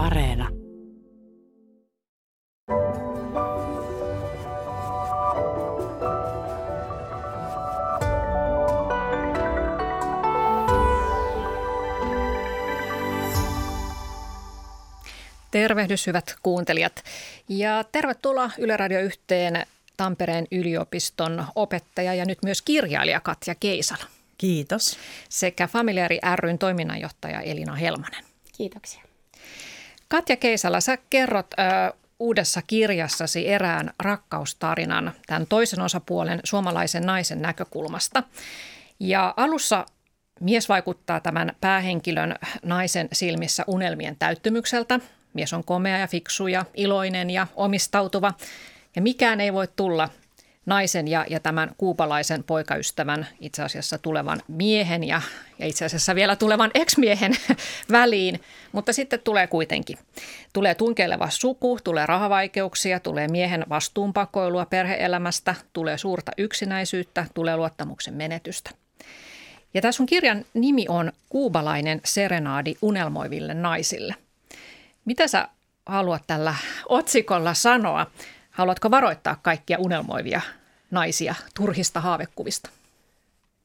Areena. Tervehdys hyvät kuuntelijat ja tervetuloa Yle Radio yhteen Tampereen yliopiston opettaja ja nyt myös kirjailija Katja Keisala. Kiitos. Sekä Familiari ryn toiminnanjohtaja Elina Helmanen. Kiitoksia. Katja Keisala, sä kerrot ö, uudessa kirjassasi erään rakkaustarinan tämän toisen osapuolen suomalaisen naisen näkökulmasta. Ja alussa mies vaikuttaa tämän päähenkilön naisen silmissä unelmien täyttymykseltä. Mies on komea ja fiksu ja iloinen ja omistautuva. Ja mikään ei voi tulla naisen ja, ja tämän kuupalaisen poikaystävän, itse asiassa tulevan miehen ja, ja itse asiassa vielä tulevan ex-miehen väliin, mutta sitten tulee kuitenkin. Tulee tunkeileva suku, tulee rahavaikeuksia, tulee miehen vastuunpakoilua perheelämästä, tulee suurta yksinäisyyttä, tulee luottamuksen menetystä. Ja tässä sun kirjan nimi on Kuubalainen serenaadi unelmoiville naisille. Mitä sä haluat tällä otsikolla sanoa? Haluatko varoittaa kaikkia unelmoivia naisia turhista haavekuvista?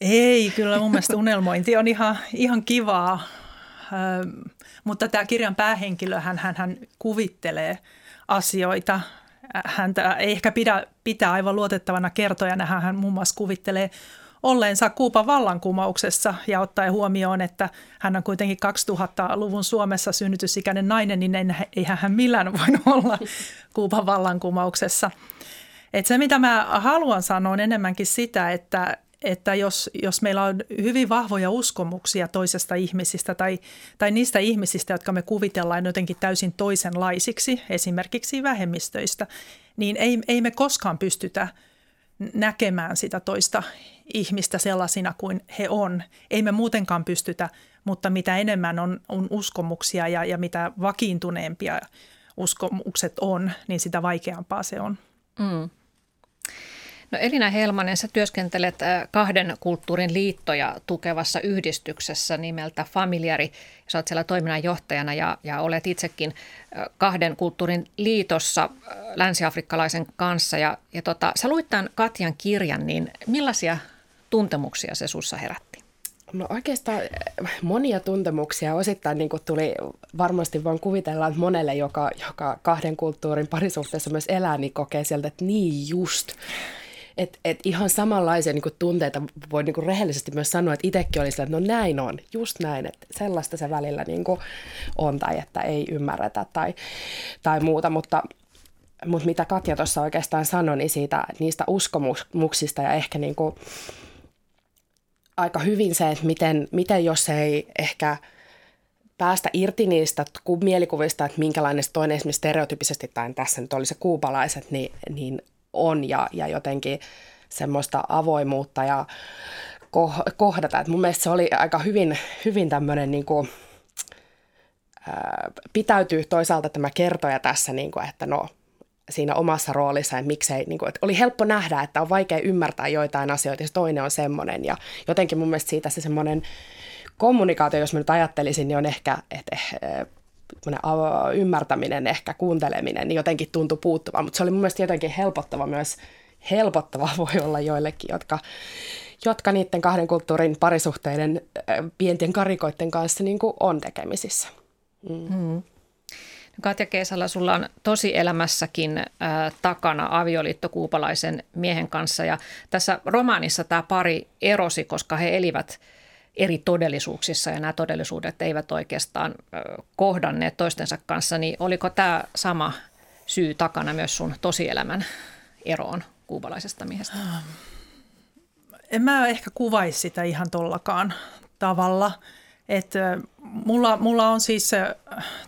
Ei, kyllä mun mielestä unelmointi on ihan, ihan kivaa, ö, mutta tämä kirjan päähenkilö, hän, hän, hän kuvittelee asioita. Häntä ei ehkä pidä pitää aivan luotettavana kertojana. Hän, hän muun muassa kuvittelee olleensa Kuupan vallankumouksessa ja ottaen huomioon, että hän on kuitenkin 2000-luvun Suomessa synnytysikäinen nainen, niin eihän hän millään voinut olla Kuupan vallankumouksessa. Et se, mitä mä haluan sanoa, on enemmänkin sitä, että, että jos, jos meillä on hyvin vahvoja uskomuksia toisesta ihmisistä tai, tai niistä ihmisistä, jotka me kuvitellaan jotenkin täysin toisenlaisiksi, esimerkiksi vähemmistöistä, niin ei, ei me koskaan pystytä näkemään sitä toista ihmistä sellaisina kuin he on. Ei me muutenkaan pystytä, mutta mitä enemmän on, on uskomuksia ja, ja mitä vakiintuneempia uskomukset on, niin sitä vaikeampaa se on. Mm. No Elina Helmanen, sä työskentelet äh, kahden kulttuurin liittoja tukevassa yhdistyksessä nimeltä Familiari. Sä oot siellä toiminnanjohtajana ja, ja olet itsekin äh, kahden kulttuurin liitossa äh, länsiafrikkalaisen kanssa. Ja, ja tota, sä luit tämän Katjan kirjan, niin millaisia tuntemuksia se sussa herätti? No oikeastaan monia tuntemuksia. Osittain niin tuli varmasti voin kuvitella, että monelle, joka, joka kahden kulttuurin parisuhteessa myös elää, niin kokee sieltä, että niin just. Et, et ihan samanlaisia niin kuin, tunteita voi niin kuin, rehellisesti myös sanoa, että itsekin oli sillä, että no näin on, just näin, että sellaista se välillä niin kuin, on tai että ei ymmärretä tai, tai muuta, mutta mutta mitä Katja tuossa oikeastaan sanoi, niin siitä, niistä uskomuksista ja ehkä niin kuin aika hyvin se, että miten, miten jos ei ehkä päästä irti niistä mielikuvista, että minkälainen toinen esimerkiksi stereotypisesti, tai tässä nyt oli se kuupalaiset, niin, niin on ja, ja jotenkin semmoista avoimuutta ja kohdata. Et mun mielestä se oli aika hyvin, hyvin tämmöinen niin kuin, ää, pitäytyy toisaalta tämä kertoja tässä, niin kuin, että no siinä omassa roolissa, että miksei, niin kuin, että oli helppo nähdä, että on vaikea ymmärtää joitain asioita, ja toinen on semmoinen. Ja jotenkin mun mielestä siitä se semmoinen kommunikaatio, jos mä nyt ajattelisin, niin on ehkä, että eh, ymmärtäminen, ehkä kuunteleminen, niin jotenkin tuntui puuttuvan. Mutta se oli mun mielestä jotenkin helpottava myös, helpottava voi olla joillekin, jotka, jotka niiden kahden kulttuurin parisuhteiden pienten karikoiden kanssa niin kuin on tekemisissä. Mm. Mm. Katja Keisala, sulla on tosi elämässäkin äh, takana avioliitto kuupalaisen miehen kanssa ja tässä romaanissa tämä pari erosi, koska he elivät eri todellisuuksissa ja nämä todellisuudet eivät oikeastaan kohdanneet toistensa kanssa, niin oliko tämä sama syy takana myös sun tosielämän eroon kuubalaisesta miehestä? En mä ehkä kuvaisi sitä ihan tollakaan tavalla. Et mulla, mulla on siis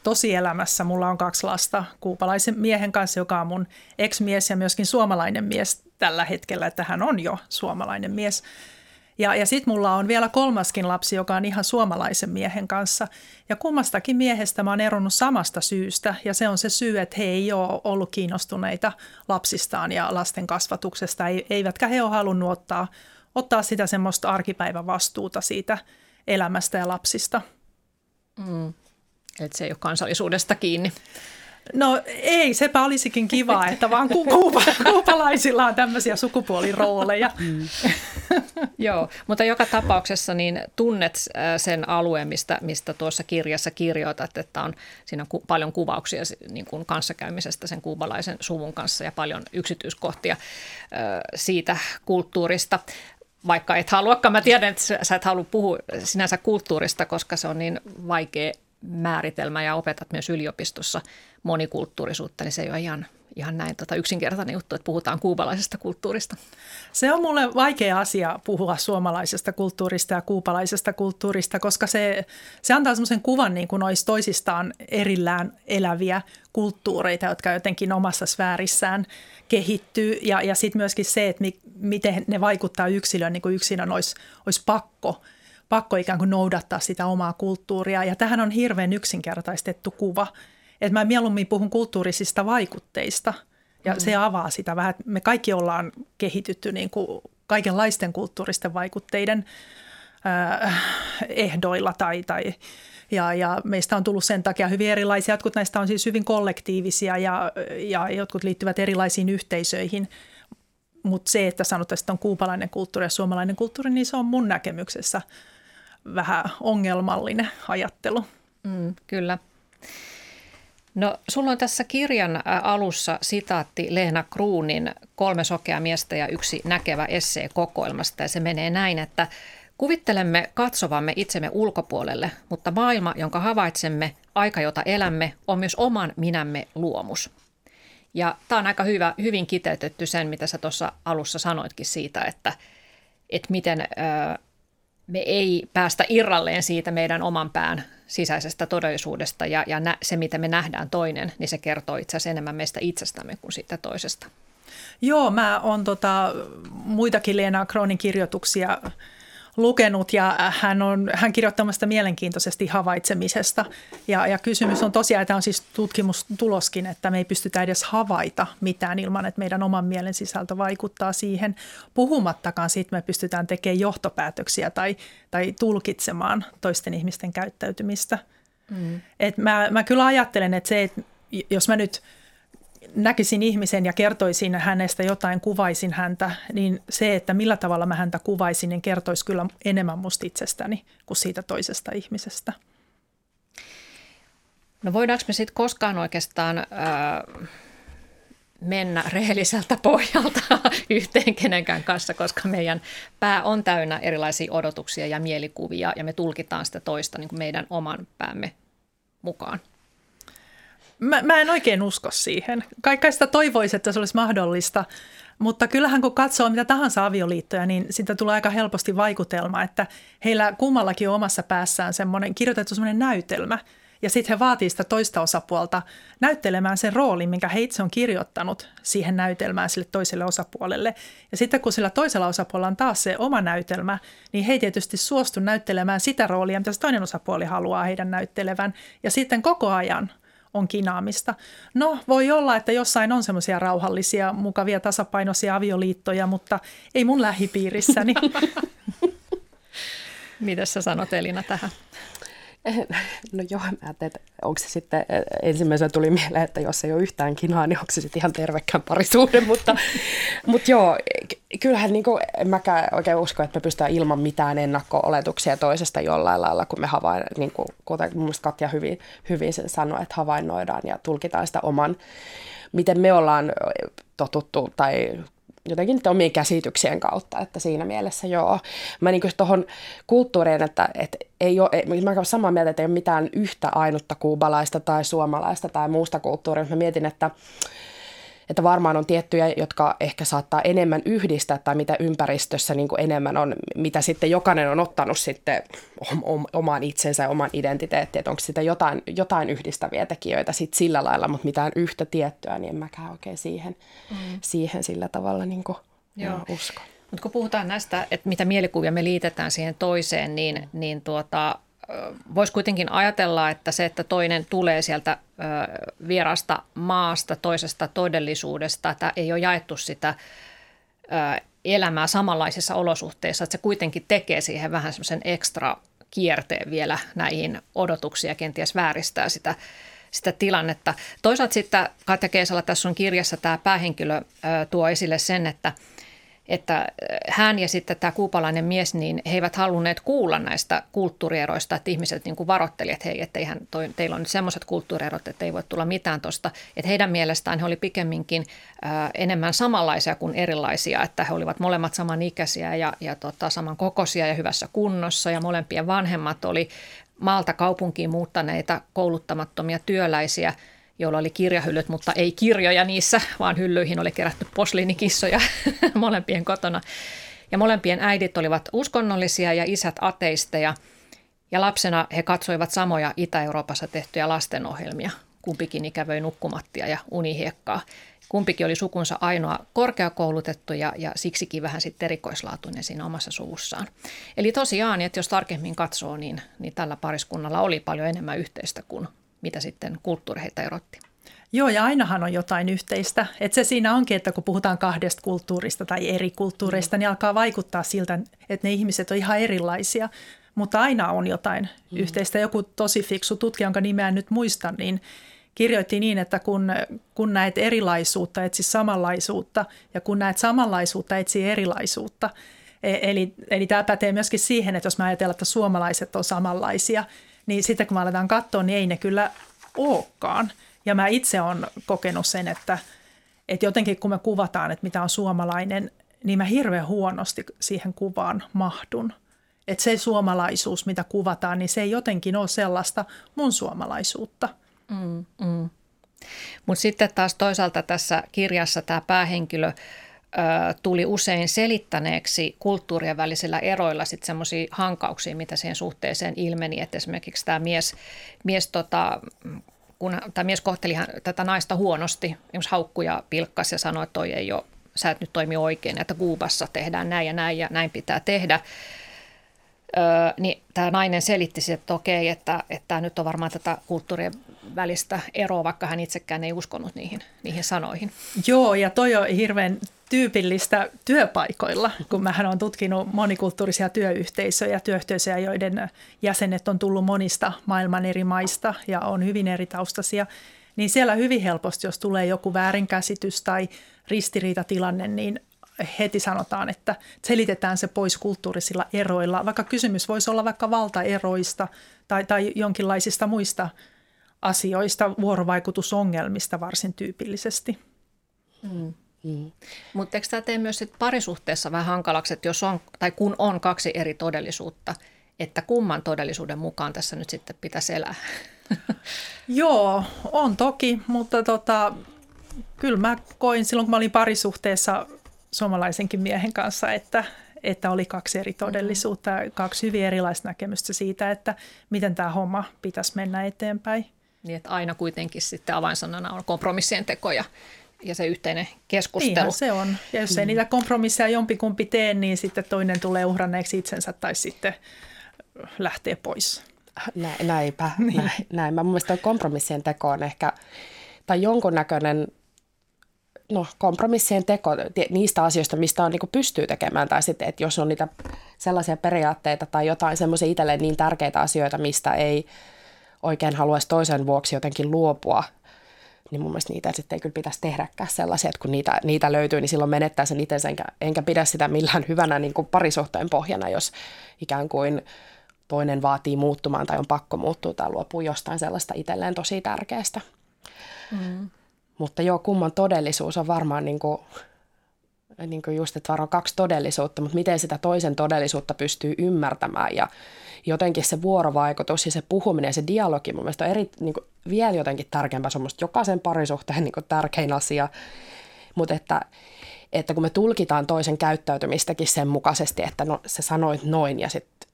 tosielämässä, mulla on kaksi lasta kuupalaisen miehen kanssa, joka on mun ex-mies ja myöskin suomalainen mies tällä hetkellä, että hän on jo suomalainen mies. Ja, ja sitten mulla on vielä kolmaskin lapsi, joka on ihan suomalaisen miehen kanssa. Ja kummastakin miehestä mä oon eronnut samasta syystä. Ja se on se syy, että he ei ole ollut kiinnostuneita lapsistaan ja lasten kasvatuksesta. Eivätkä he ole halunnut ottaa, ottaa sitä semmoista arkipäivän vastuuta siitä elämästä ja lapsista. Mm. Että se ei ole kansallisuudesta kiinni. No ei, sepä olisikin kiva, että vaan kuupa, kuupalaisilla on tämmöisiä sukupuolirooleja. Mm. Joo, mutta joka tapauksessa niin tunnet äh, sen alueen, mistä, mistä tuossa kirjassa kirjoitat, että on siinä on ku, paljon kuvauksia niin kuin kanssakäymisestä sen kuubalaisen suvun kanssa ja paljon yksityiskohtia äh, siitä kulttuurista vaikka et haluakaan. Mä tiedän, että sä et halua puhua sinänsä kulttuurista, koska se on niin vaikea määritelmä ja opetat myös yliopistossa monikulttuurisuutta, niin se ei ole ihan, ihan näin tota yksinkertainen juttu, että puhutaan kuubalaisesta kulttuurista. Se on mulle vaikea asia puhua suomalaisesta kulttuurista ja kuupalaisesta kulttuurista, koska se, se antaa semmoisen kuvan niin kuin olisi toisistaan erillään eläviä kulttuureita, jotka jotenkin omassa sfäärissään kehittyy. Ja, ja sitten myöskin se, että mi, miten ne vaikuttaa yksilöön, niin kuin yksilön olisi, olisi pakko – pakko ikään kuin noudattaa sitä omaa kulttuuria. Ja tähän on hirveän yksinkertaistettu kuva. Että mä mieluummin puhun kulttuurisista vaikutteista ja mm. se avaa sitä vähän. Me kaikki ollaan kehitytty niin kuin kaikenlaisten kulttuuristen vaikutteiden äh, ehdoilla tai, tai ja, ja meistä on tullut sen takia hyvin erilaisia. Jotkut näistä on siis hyvin kollektiivisia ja, ja jotkut liittyvät erilaisiin yhteisöihin. Mutta se, että sanotaan, että on kuupalainen kulttuuri ja suomalainen kulttuuri, niin se on mun näkemyksessä – vähän ongelmallinen ajattelu. Mm, kyllä. No, sulla on tässä kirjan alussa sitaatti Leena Kruunin kolme sokea miestä ja yksi näkevä essee kokoelmasta ja se menee näin, että Kuvittelemme katsovamme itsemme ulkopuolelle, mutta maailma, jonka havaitsemme, aika, jota elämme, on myös oman minämme luomus. Ja tämä on aika hyvä, hyvin kiteytetty sen, mitä sä tuossa alussa sanoitkin siitä, että, että miten me ei päästä irralleen siitä meidän oman pään sisäisestä todellisuudesta ja, ja nä, se, mitä me nähdään toinen, niin se kertoo itse asiassa enemmän meistä itsestämme kuin siitä toisesta. Joo, mä oon tota, muitakin Leena Kroonin kirjoituksia lukenut ja hän on hän kirjoittamasta mielenkiintoisesti havaitsemisesta. Ja, ja kysymys on tosiaan, että on siis tutkimustuloskin, että me ei pystytä edes havaita mitään ilman, että meidän oman mielen sisältö vaikuttaa siihen. Puhumattakaan siitä me pystytään tekemään johtopäätöksiä tai, tai tulkitsemaan toisten ihmisten käyttäytymistä. Mm. Et mä, mä kyllä ajattelen, että se, että jos mä nyt – näkisin ihmisen ja kertoisin hänestä jotain, kuvaisin häntä, niin se, että millä tavalla mä häntä kuvaisin, niin kertoisi kyllä enemmän musta itsestäni kuin siitä toisesta ihmisestä. No voidaanko me sitten koskaan oikeastaan äh, mennä rehelliseltä pohjalta yhteen kenenkään kanssa, koska meidän pää on täynnä erilaisia odotuksia ja mielikuvia ja me tulkitaan sitä toista niin kuin meidän oman päämme mukaan. Mä, mä en oikein usko siihen. Kaikkea sitä toivoisi, että se olisi mahdollista, mutta kyllähän kun katsoo mitä tahansa avioliittoja, niin sitä tulee aika helposti vaikutelma, että heillä kummallakin on omassa päässään semmoinen kirjoitettu semmoinen näytelmä, ja sitten he vaatii sitä toista osapuolta näyttelemään sen roolin, minkä he itse on kirjoittanut siihen näytelmään sille toiselle osapuolelle. Ja sitten kun sillä toisella osapuolella on taas se oma näytelmä, niin he ei tietysti suostu näyttelemään sitä roolia, mitä se toinen osapuoli haluaa heidän näyttelevän. Ja sitten koko ajan – on kinaamista. No, voi olla, että jossain on semmoisia rauhallisia, mukavia, tasapainoisia avioliittoja, mutta ei mun lähipiirissäni. Mitä sä sanot Elina tähän? No joo, mä ajattelin, että onko se sitten, ensimmäisenä tuli mieleen, että jos ei ole yhtään kinaa, niin onko se sitten ihan tervekään parisuhde, mutta, mutta joo, kyllähän niin kuin, en mäkään oikein usko, että me pystytään ilman mitään ennakko-oletuksia toisesta jollain lailla, kun me havain, niin kuin, kuten mun mielestä Katja hyvin, hyvin sen sanoi, että havainnoidaan ja tulkitaan sitä oman, miten me ollaan totuttu tai jotenkin niiden omien käsityksien kautta, että siinä mielessä joo. Mä niin tuohon kulttuuriin, että, että ei ole, mä olen samaa mieltä, että ei ole mitään yhtä ainutta kuubalaista tai suomalaista tai muusta kulttuuria, mä mietin, että että varmaan on tiettyjä, jotka ehkä saattaa enemmän yhdistää tai mitä ympäristössä niin kuin enemmän on, mitä sitten jokainen on ottanut sitten omaan itsensä ja oman identiteettiin, että onko sitä jotain, jotain yhdistäviä tekijöitä sitten sillä lailla, mutta mitään yhtä tiettyä, niin en mäkään oikein siihen, mm. siihen sillä tavalla niin kuin, Joo. usko. Mutta kun puhutaan näistä, että mitä mielikuvia me liitetään siihen toiseen, niin, niin tuota, voisi kuitenkin ajatella, että se, että toinen tulee sieltä vierasta maasta, toisesta todellisuudesta, että ei ole jaettu sitä elämää samanlaisissa olosuhteissa, että se kuitenkin tekee siihen vähän semmoisen ekstra kierteen vielä näihin odotuksia ja kenties vääristää sitä, sitä tilannetta. Toisaalta sitten Katja Keisala tässä on kirjassa tämä päähenkilö tuo esille sen, että – että äh, hän ja sitten tämä kuupalainen mies, niin he eivät halunneet kuulla näistä kulttuurieroista, että ihmiset niin kuin varoittelivat, että hei, että eihän toi, teillä on nyt semmoiset kulttuurierot, että ei voi tulla mitään tuosta. Että heidän mielestään he oli pikemminkin äh, enemmän samanlaisia kuin erilaisia, että he olivat molemmat samanikäisiä ja, ja tota, samankokoisia ja hyvässä kunnossa ja molempien vanhemmat oli maalta kaupunkiin muuttaneita kouluttamattomia työläisiä – joilla oli kirjahyllyt, mutta ei kirjoja niissä, vaan hyllyihin oli kerätty posliinikissoja molempien kotona. Ja molempien äidit olivat uskonnollisia ja isät ateisteja. Ja lapsena he katsoivat samoja Itä-Euroopassa tehtyjä lastenohjelmia. Kumpikin ikävöi nukkumattia ja unihiekkaa. Kumpikin oli sukunsa ainoa korkeakoulutettu ja, ja siksikin vähän sitten erikoislaatuinen siinä omassa suvussaan. Eli tosiaan, että jos tarkemmin katsoo, niin, niin tällä pariskunnalla oli paljon enemmän yhteistä kuin mitä sitten kulttuuri heitä erotti. Joo, ja ainahan on jotain yhteistä. Et se siinä onkin, että kun puhutaan kahdesta kulttuurista tai eri kulttuureista, mm. niin alkaa vaikuttaa siltä, että ne ihmiset on ihan erilaisia. Mutta aina on jotain mm. yhteistä. Joku tosi fiksu tutkija, jonka nimeä nyt muistan, niin kirjoitti niin, että kun, kun näet erilaisuutta, etsi samanlaisuutta, ja kun näet samanlaisuutta, etsi erilaisuutta. E, eli, eli tämä pätee myöskin siihen, että jos mä ajatellaan, että suomalaiset on samanlaisia – niin sitten kun me aletaan katsoa, niin ei ne kyllä olekaan. Ja mä itse olen kokenut sen, että, että jotenkin kun me kuvataan, että mitä on suomalainen, niin mä hirveän huonosti siihen kuvaan mahdun. Että se suomalaisuus, mitä kuvataan, niin se ei jotenkin ole sellaista mun suomalaisuutta. Mm, mm. Mutta sitten taas toisaalta tässä kirjassa tämä päähenkilö – tuli usein selittäneeksi kulttuurien välisillä eroilla sitten semmoisia hankauksia, mitä siihen suhteeseen ilmeni. Että esimerkiksi tämä mies, mies tota, kun tämä mies kohteli tätä naista huonosti, esimerkiksi haukkuja pilkkas ja sanoi, että toi ei ole, sä et nyt toimi oikein, että Kuubassa tehdään näin ja näin ja näin pitää tehdä. Öö, niin tämä nainen selitti että okei, että, että tämä nyt on varmaan tätä kulttuurien välistä eroa, vaikka hän itsekään ei uskonut niihin, niihin sanoihin. Joo, ja toi on hirveän tyypillistä työpaikoilla, kun mähän olen tutkinut monikulttuurisia työyhteisöjä, työyhteisöjä, joiden jäsenet on tullut monista maailman eri maista ja on hyvin eri taustaisia, niin siellä hyvin helposti, jos tulee joku väärinkäsitys tai ristiriitatilanne, niin heti sanotaan, että selitetään se pois kulttuurisilla eroilla, vaikka kysymys voisi olla vaikka valtaeroista tai, tai jonkinlaisista muista asioista, vuorovaikutusongelmista varsin tyypillisesti. Mm. Mm. Mutta eikö tämä tee myös sit parisuhteessa vähän hankalaksi, että jos on, tai kun on kaksi eri todellisuutta, että kumman todellisuuden mukaan tässä nyt sitten pitäisi elää? Joo, on toki, mutta tota, kyllä mä koin silloin, kun mä olin parisuhteessa suomalaisenkin miehen kanssa, että, että oli kaksi eri todellisuutta ja kaksi hyvin erilaista näkemystä siitä, että miten tämä homma pitäisi mennä eteenpäin. Niin, että aina kuitenkin sitten avainsanana on kompromissien tekoja ja se yhteinen keskustelu. Niinhän se on. Ja jos ei mm. niitä kompromisseja jompikumpi tee, niin sitten toinen tulee uhranneeksi itsensä tai sitten lähtee pois. Nä, näinpä, niin. näin, näin. Mä mielestä kompromissien teko on ehkä, tai jonkunnäköinen no, kompromissien teko niistä asioista, mistä on, niin pystyy tekemään, tai sitten, että jos on niitä sellaisia periaatteita tai jotain semmoisia itselleen niin tärkeitä asioita, mistä ei oikein haluaisi toisen vuoksi jotenkin luopua, niin mun mielestä niitä sitten ei kyllä pitäisi tehdäkään sellaisia, että kun niitä, niitä löytyy, niin silloin menettää sen itse, enkä, enkä pidä sitä millään hyvänä niin kuin parisuhteen pohjana, jos ikään kuin toinen vaatii muuttumaan tai on pakko muuttua tai luopuu jostain sellaista itselleen tosi tärkeästä. Mm. Mutta joo, kumman todellisuus on varmaan niin kuin, niin kuin just, että varmaan kaksi todellisuutta, mutta miten sitä toisen todellisuutta pystyy ymmärtämään. Ja jotenkin se vuorovaikutus ja se puhuminen ja se dialogi mun mielestä on eri, niin kuin, vielä jotenkin tärkeämpää, se on jokaisen parisuhteen niin kuin, tärkein asia, mutta että, että kun me tulkitaan toisen käyttäytymistäkin sen mukaisesti, että no, se sanoit noin ja sitten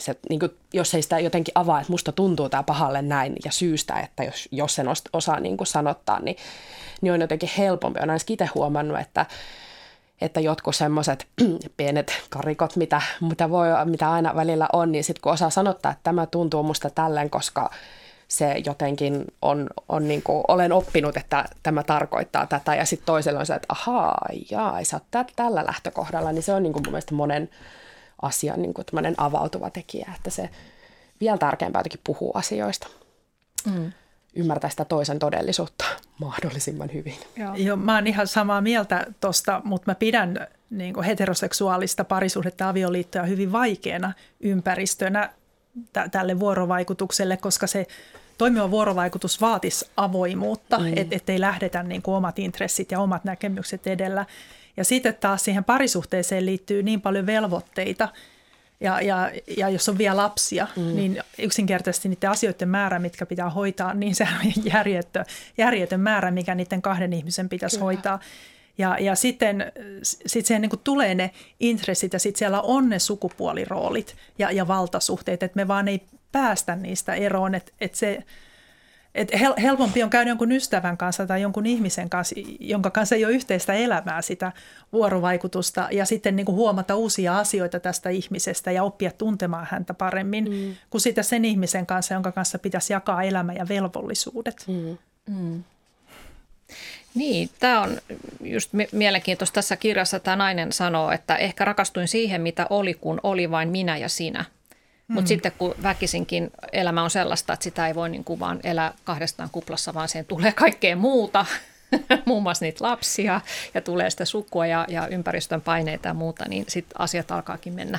se, niin kuin, jos ei sitä jotenkin avaa, että musta tuntuu tämä pahalle näin ja syystä, että jos, jos sen osaa niin kuin sanottaa, niin, niin on jotenkin helpompi. Olen ainakin itse huomannut, että, että jotkut semmoiset pienet karikot, mitä, mitä, voi, mitä aina välillä on, niin sitten kun osaa sanottaa, että tämä tuntuu musta tälleen, koska se jotenkin on, on niin kuin, olen oppinut, että tämä tarkoittaa tätä, ja sitten toisella on se, että ahaa, jaa, sä oot tällä lähtökohdalla, niin se on niin kuin mun mielestä monen asian niin kuin avautuva tekijä, että se vielä tärkeämpää jotenkin puhuu asioista. Mm. Ymmärtää sitä toisen todellisuutta mahdollisimman hyvin. Joo. Joo, mä oon ihan samaa mieltä tuosta, mutta mä pidän niin kuin heteroseksuaalista parisuhdetta avioliittoa hyvin vaikeana ympäristönä t- tälle vuorovaikutukselle, koska se toimiva vuorovaikutus vaatisi avoimuutta, mm. et ei lähdetä niin kuin omat intressit ja omat näkemykset edellä. Ja sitten taas siihen parisuhteeseen liittyy niin paljon velvoitteita, ja, ja, ja jos on vielä lapsia, mm. niin yksinkertaisesti niiden asioiden määrä, mitkä pitää hoitaa, niin se on järjetön, järjetön määrä, mikä niiden kahden ihmisen pitäisi Kyllä. hoitaa. Ja, ja sitten sit siihen niin tulee ne intressit ja sitten siellä on ne sukupuoliroolit ja, ja valtasuhteet, että me vaan ei päästä niistä eroon, että, että se – et hel- helpompi on käydä jonkun ystävän kanssa tai jonkun ihmisen kanssa, jonka kanssa ei ole yhteistä elämää, sitä vuorovaikutusta ja sitten niin kuin huomata uusia asioita tästä ihmisestä ja oppia tuntemaan häntä paremmin mm. kuin sitä sen ihmisen kanssa, jonka kanssa pitäisi jakaa elämä ja velvollisuudet. Mm. Mm. Niin, tämä on just mielenkiintoista. Tässä kirjassa tämä nainen sanoo, että ehkä rakastuin siihen, mitä oli, kun oli vain minä ja sinä. Mutta mm. sitten kun väkisinkin elämä on sellaista, että sitä ei voi niin kuin vaan elää kahdestaan kuplassa, vaan siihen tulee kaikkea muuta, muun muassa niitä lapsia ja tulee sitä sukua ja, ja ympäristön paineita ja muuta, niin sitten asiat alkaakin mennä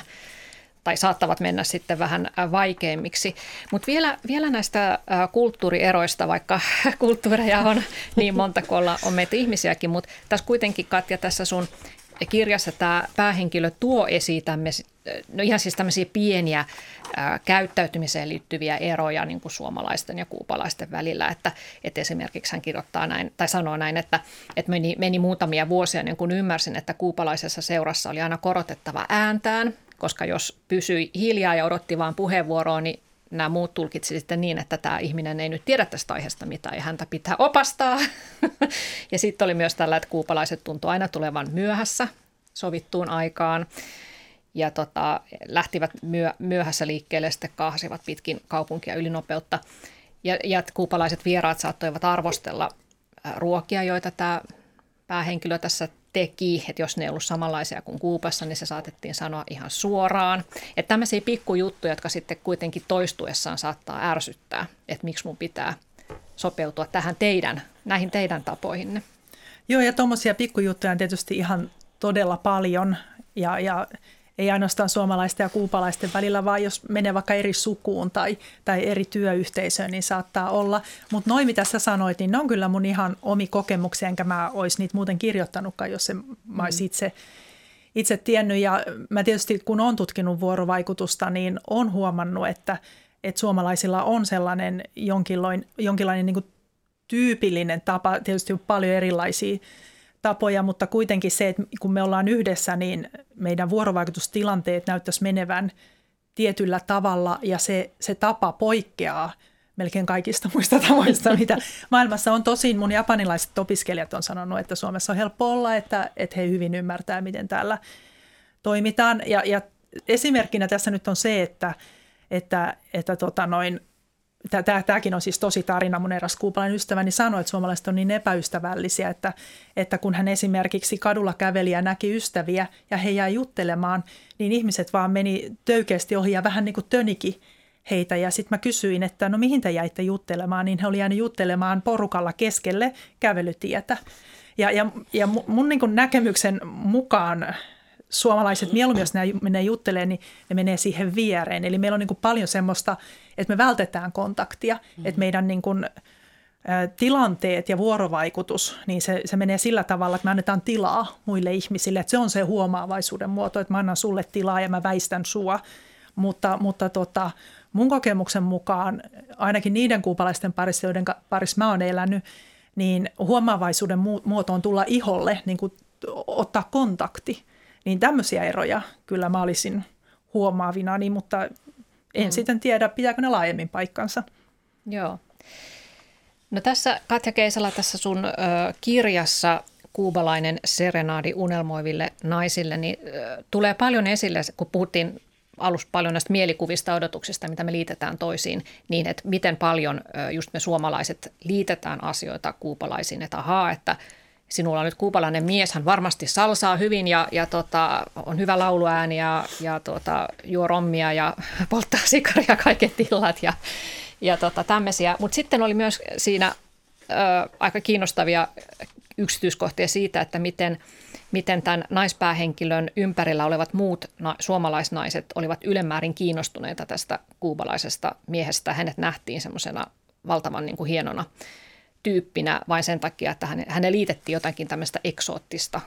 tai saattavat mennä sitten vähän vaikeimmiksi. Mutta vielä, vielä näistä kulttuurieroista, vaikka kulttuureja on niin monta kuin on meitä ihmisiäkin, mutta tässä kuitenkin Katja tässä sun kirjassa tämä päähenkilö tuo esiin tämmöisiä, no ihan siis tämmöisiä pieniä ää, käyttäytymiseen liittyviä eroja niin kuin suomalaisten ja kuupalaisten välillä. Että, että esimerkiksi hän kirjoittaa näin, tai sanoo näin, että, että meni, meni muutamia vuosia niin kun ymmärsin, että kuupalaisessa seurassa oli aina korotettava ääntään, koska jos pysyi hiljaa ja odotti vain puheenvuoroa, niin nämä muut tulkitsi sitten niin, että tämä ihminen ei nyt tiedä tästä aiheesta mitään ja häntä pitää opastaa. ja sitten oli myös tällä, että kuupalaiset tuntuu aina tulevan myöhässä sovittuun aikaan ja tota, lähtivät myö, myöhässä liikkeelle, sitten kaahasivat pitkin kaupunkia ylinopeutta. Ja, ja kuupalaiset vieraat saattoivat arvostella ruokia, joita tämä päähenkilö tässä teki, että jos ne ei ollut samanlaisia kuin Kuupassa, niin se saatettiin sanoa ihan suoraan. Että tämmöisiä pikkujuttuja, jotka sitten kuitenkin toistuessaan saattaa ärsyttää, että miksi mun pitää sopeutua tähän teidän, näihin teidän tapoihinne. Joo, ja tuommoisia pikkujuttuja on tietysti ihan todella paljon, ja, ja ei ainoastaan suomalaisten ja kuupalaisten välillä, vaan jos menee vaikka eri sukuun tai, tai eri työyhteisöön, niin saattaa olla. Mutta noin, mitä sä sanoit, niin ne on kyllä mun ihan omi kokemuksia, enkä mä olisi niitä muuten kirjoittanutkaan, jos se, mä olisin mm. itse, itse tiennyt. Ja mä tietysti, kun on tutkinut vuorovaikutusta, niin on huomannut, että, että suomalaisilla on sellainen jonkinlainen, jonkinlainen niin tyypillinen tapa, tietysti on paljon erilaisia tapoja, mutta kuitenkin se, että kun me ollaan yhdessä, niin meidän vuorovaikutustilanteet näyttäisi menevän tietyllä tavalla ja se, se tapa poikkeaa melkein kaikista muista tavoista, mitä maailmassa on. Tosin mun japanilaiset opiskelijat on sanonut, että Suomessa on helppo olla, että, että he hyvin ymmärtää, miten täällä toimitaan. Ja, ja esimerkkinä tässä nyt on se, että, että, että tota noin, Tämäkin on siis tosi tarina. Mun eräs kuupalainen ystäväni sanoi, että suomalaiset on niin epäystävällisiä, että, että kun hän esimerkiksi kadulla käveli ja näki ystäviä ja he jäi juttelemaan, niin ihmiset vaan meni töykeästi ohi ja vähän niin kuin töniki heitä. Ja sitten mä kysyin, että no mihin te jäitte juttelemaan, niin he oli jäänyt juttelemaan porukalla keskelle kävelytietä. Ja, ja, ja mun niin näkemyksen mukaan suomalaiset mieluummin, jos ne menee juttelemaan, niin ne menee siihen viereen. Eli meillä on niin kuin paljon semmoista, että me vältetään kontaktia, mm. että meidän niin kuin, ä, tilanteet ja vuorovaikutus, niin se, se menee sillä tavalla, että me annetaan tilaa muille ihmisille. Että se on se huomaavaisuuden muoto, että mä annan sulle tilaa ja mä väistän sua. Mutta, mutta tota, mun kokemuksen mukaan, ainakin niiden kuupalaisten parissa, joiden parissa mä oon elänyt, niin huomaavaisuuden muoto on tulla iholle, niin kuin ottaa kontakti. Niin tämmöisiä eroja kyllä mä olisin huomaavinani, mutta en mm. sitten tiedä, pitääkö ne laajemmin paikkansa. Joo. No tässä Katja Keisala tässä sun ö, kirjassa kuubalainen serenaadi unelmoiville naisille, niin ö, tulee paljon esille, kun puhuttiin alussa paljon näistä mielikuvista odotuksista, mitä me liitetään toisiin, niin että miten paljon ö, just me suomalaiset liitetään asioita kuupalaisiin, että ahaa, että – sinulla on nyt kuupalainen mies, hän varmasti salsaa hyvin ja, ja tota, on hyvä lauluääni ja, ja tota, juo rommia ja polttaa sikaria kaiket illat ja, ja tota, tämmöisiä. Mutta sitten oli myös siinä ö, aika kiinnostavia yksityiskohtia siitä, että miten, miten tämän naispäähenkilön ympärillä olevat muut na- suomalaisnaiset olivat ylemmäärin kiinnostuneita tästä kuubalaisesta miehestä. Hänet nähtiin semmoisena valtavan niin kuin hienona tyyppinä vain sen takia, että häne, hänen liitettiin jotakin tämmöistä eksoottista,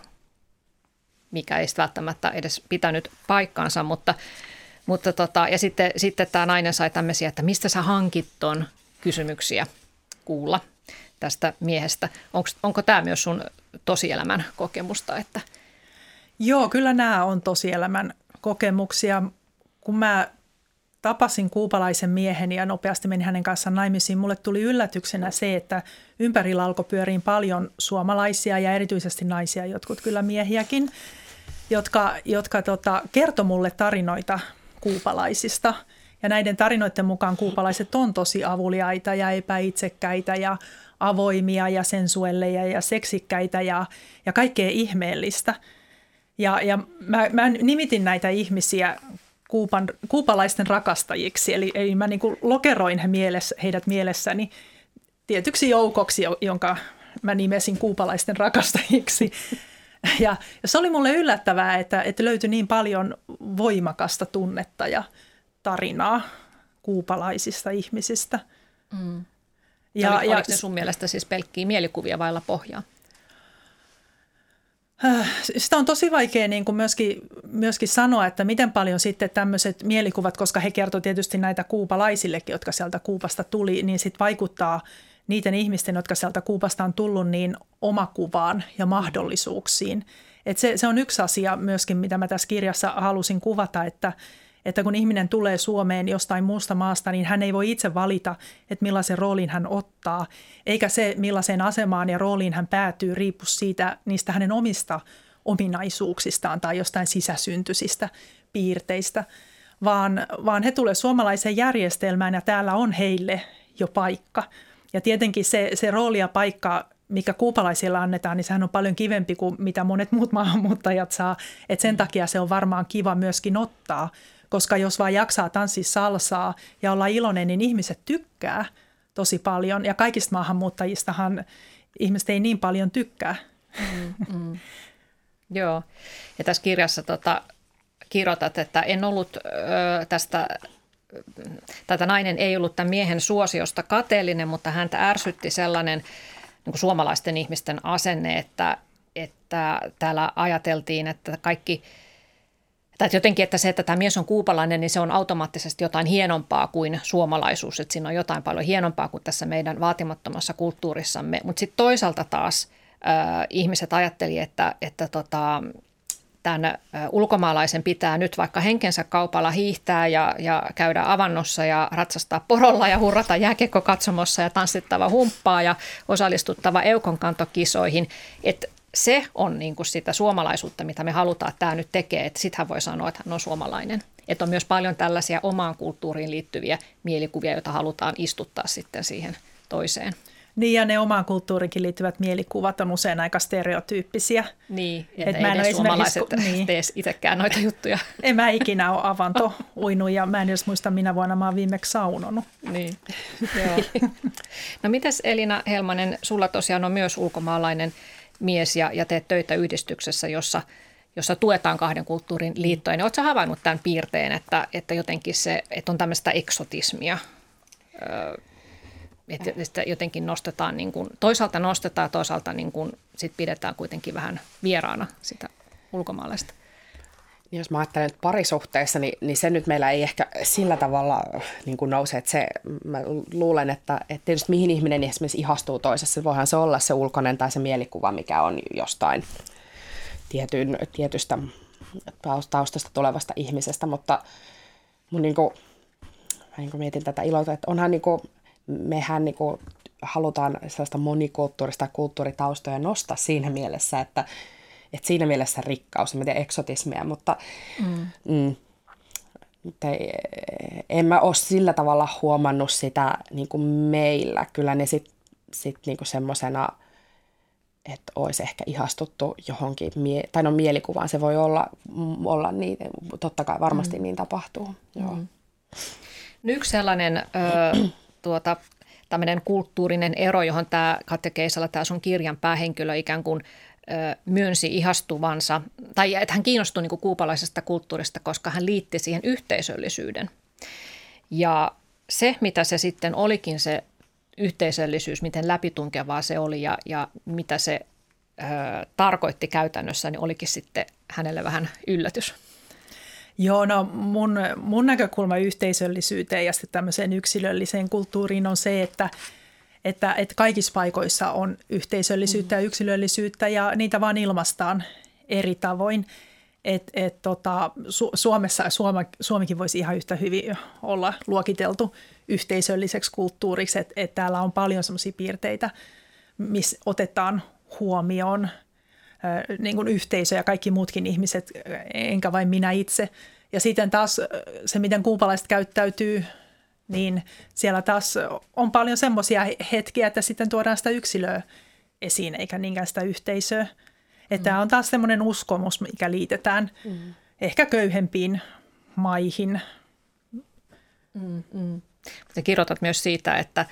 mikä ei välttämättä edes pitänyt paikkaansa, mutta, mutta tota, ja sitten, sitten tämä nainen sai tämmöisiä, että mistä sä hankit ton kysymyksiä kuulla tästä miehestä. Onko, onko tämä myös sun tosielämän kokemusta? Että... Joo, kyllä nämä on tosielämän kokemuksia. Kun mä tapasin kuupalaisen miehen ja nopeasti menin hänen kanssaan naimisiin, mulle tuli yllätyksenä se, että ympärillä alkoi pyöriin paljon suomalaisia ja erityisesti naisia, jotkut kyllä miehiäkin, jotka, jotka tota, kertoi mulle tarinoita kuupalaisista. Ja näiden tarinoiden mukaan kuupalaiset on tosi avuliaita ja epäitsekkäitä ja avoimia ja sensuelleja ja seksikkäitä ja, ja kaikkea ihmeellistä. Ja, ja mä, mä nimitin näitä ihmisiä kuupan, kuupalaisten rakastajiksi, eli, eli mä niin kuin lokeroin he mielessä, heidät mielessäni tietyksi joukoksi, jonka mä nimesin kuupalaisten rakastajiksi. Ja, ja se oli mulle yllättävää, että, että löytyi niin paljon voimakasta tunnetta ja tarinaa kuupalaisista ihmisistä. Mm. Ja, ja, oliko ne sun mielestä siis pelkkiä mielikuvia vailla pohjaa? Äh, sitä on tosi vaikea niin kuin myöskin, myöskin sanoa, että miten paljon sitten tämmöiset mielikuvat, koska he kertovat tietysti näitä kuupalaisillekin, jotka sieltä Kuupasta tuli, niin sitten vaikuttaa niiden ihmisten, jotka sieltä Kuupasta on tullut, niin omakuvaan ja mahdollisuuksiin. Et se, se on yksi asia myöskin, mitä mä tässä kirjassa halusin kuvata, että – että kun ihminen tulee Suomeen jostain muusta maasta, niin hän ei voi itse valita, että millaisen roolin hän ottaa, eikä se millaiseen asemaan ja rooliin hän päätyy riippu siitä niistä hänen omista ominaisuuksistaan tai jostain sisäsyntyisistä piirteistä, vaan, vaan he tulee suomalaiseen järjestelmään ja täällä on heille jo paikka. Ja tietenkin se, se rooli ja paikka, mikä kuupalaisilla annetaan, niin sehän on paljon kivempi kuin mitä monet muut maahanmuuttajat saa. Et sen takia se on varmaan kiva myöskin ottaa, koska jos vaan jaksaa tanssia salsaa ja olla iloinen, niin ihmiset tykkää tosi paljon. Ja kaikista maahanmuuttajistahan ihmiset ei niin paljon tykkää. Mm, mm. Joo, ja tässä kirjassa tota, kirjoitat, että en ollut ö, tästä tätä nainen ei ollut tämän miehen suosiosta kateellinen, mutta häntä ärsytti sellainen niin kuin suomalaisten ihmisten asenne, että, että täällä ajateltiin, että kaikki – tai jotenkin, että se, että tämä mies on kuupalainen, niin se on automaattisesti jotain hienompaa kuin suomalaisuus, että siinä on jotain paljon hienompaa kuin tässä meidän vaatimattomassa kulttuurissamme. Mutta sitten toisaalta taas äh, ihmiset ajatteli, että, että tota, tämän äh, ulkomaalaisen pitää nyt vaikka henkensä kaupalla hiihtää ja, ja käydä avannossa ja ratsastaa porolla ja hurrata jääkiekkokatsomossa ja tanssittava humppaa ja osallistuttava eukonkantokisoihin. Että se on niin kuin sitä suomalaisuutta, mitä me halutaan, että tämä nyt tekee. Että sitten hän voi sanoa, että hän on suomalainen. Että on myös paljon tällaisia omaan kulttuuriin liittyviä mielikuvia, joita halutaan istuttaa sitten siihen toiseen. Niin ja ne omaan kulttuuriinkin liittyvät mielikuvat on usein aika stereotyyppisiä. Niin, että Et mä en edes suomalaiset niin. tee itsekään noita juttuja. En mä ikinä ole avanto uinut ja mä en edes muista minä vuonna mä oon viimeksi saunonut. Niin, joo. No mitäs Elina Helmanen, sulla tosiaan on myös ulkomaalainen mies ja, ja teet töitä yhdistyksessä, jossa, jossa tuetaan kahden kulttuurin liittoja. Niin oletko havainnut tämän piirteen, että, että jotenkin se, että on tämmöistä eksotismia, että jotenkin nostetaan, niin kuin, toisaalta nostetaan, toisaalta niin kuin, sit pidetään kuitenkin vähän vieraana sitä ulkomaalaista. Jos mä ajattelen että parisuhteessa, niin, niin se nyt meillä ei ehkä sillä tavalla niin kuin nouse, että se, mä luulen, että, että tietysti mihin ihminen esimerkiksi ihastuu toisessa, voihan se olla se ulkoinen tai se mielikuva, mikä on jostain tietyn, tietystä taustasta tulevasta ihmisestä, mutta mun niin kuin, mä niin kuin mietin tätä iloita, että onhan niin kuin, mehän niin kuin halutaan sellaista monikulttuurista kulttuuritaustoja nostaa siinä mielessä, että että siinä mielessä rikkaus, en tiedä eksotismia, mutta mm. Mm, te, en mä ole sillä tavalla huomannut sitä niin kuin meillä. Kyllä ne sitten sit niin semmoisena että olisi ehkä ihastuttu johonkin, mie- tai no mielikuvaan se voi olla, olla niin, totta kai varmasti mm. niin tapahtuu. Joo. Mm. Yksi sellainen ö, tuota, tämmöinen kulttuurinen ero, johon tämä Katja Keisala, tämä sun kirjan päähenkilö ikään kuin myönsi ihastuvansa, tai että hän kiinnostui niin kuin kuupalaisesta kulttuurista, koska hän liitti siihen yhteisöllisyyden. Ja se, mitä se sitten olikin se yhteisöllisyys, miten läpitunkevaa se oli ja, ja mitä se ö, tarkoitti käytännössä, niin olikin sitten hänelle vähän yllätys. Joo, no mun, mun näkökulma yhteisöllisyyteen ja sitten tämmöiseen yksilölliseen kulttuuriin on se, että, että, että kaikissa paikoissa on yhteisöllisyyttä mm. ja yksilöllisyyttä ja niitä vaan ilmastaan eri tavoin. Et, et tota, Su- Suomessa Suoma, Suomikin voisi ihan yhtä hyvin olla luokiteltu yhteisölliseksi kulttuuriksi, että et täällä on paljon sellaisia piirteitä, missä otetaan huomioon niin kuin yhteisö ja kaikki muutkin ihmiset, enkä vain minä itse. Ja sitten taas se, miten kuupalaiset käyttäytyy, niin siellä taas on paljon semmoisia hetkiä, että sitten tuodaan sitä yksilöä esiin, eikä niinkään sitä yhteisöä. Että mm. on taas semmoinen uskomus, mikä liitetään mm. ehkä köyhempiin maihin. Mm, mm. Kirjoitat myös siitä, että,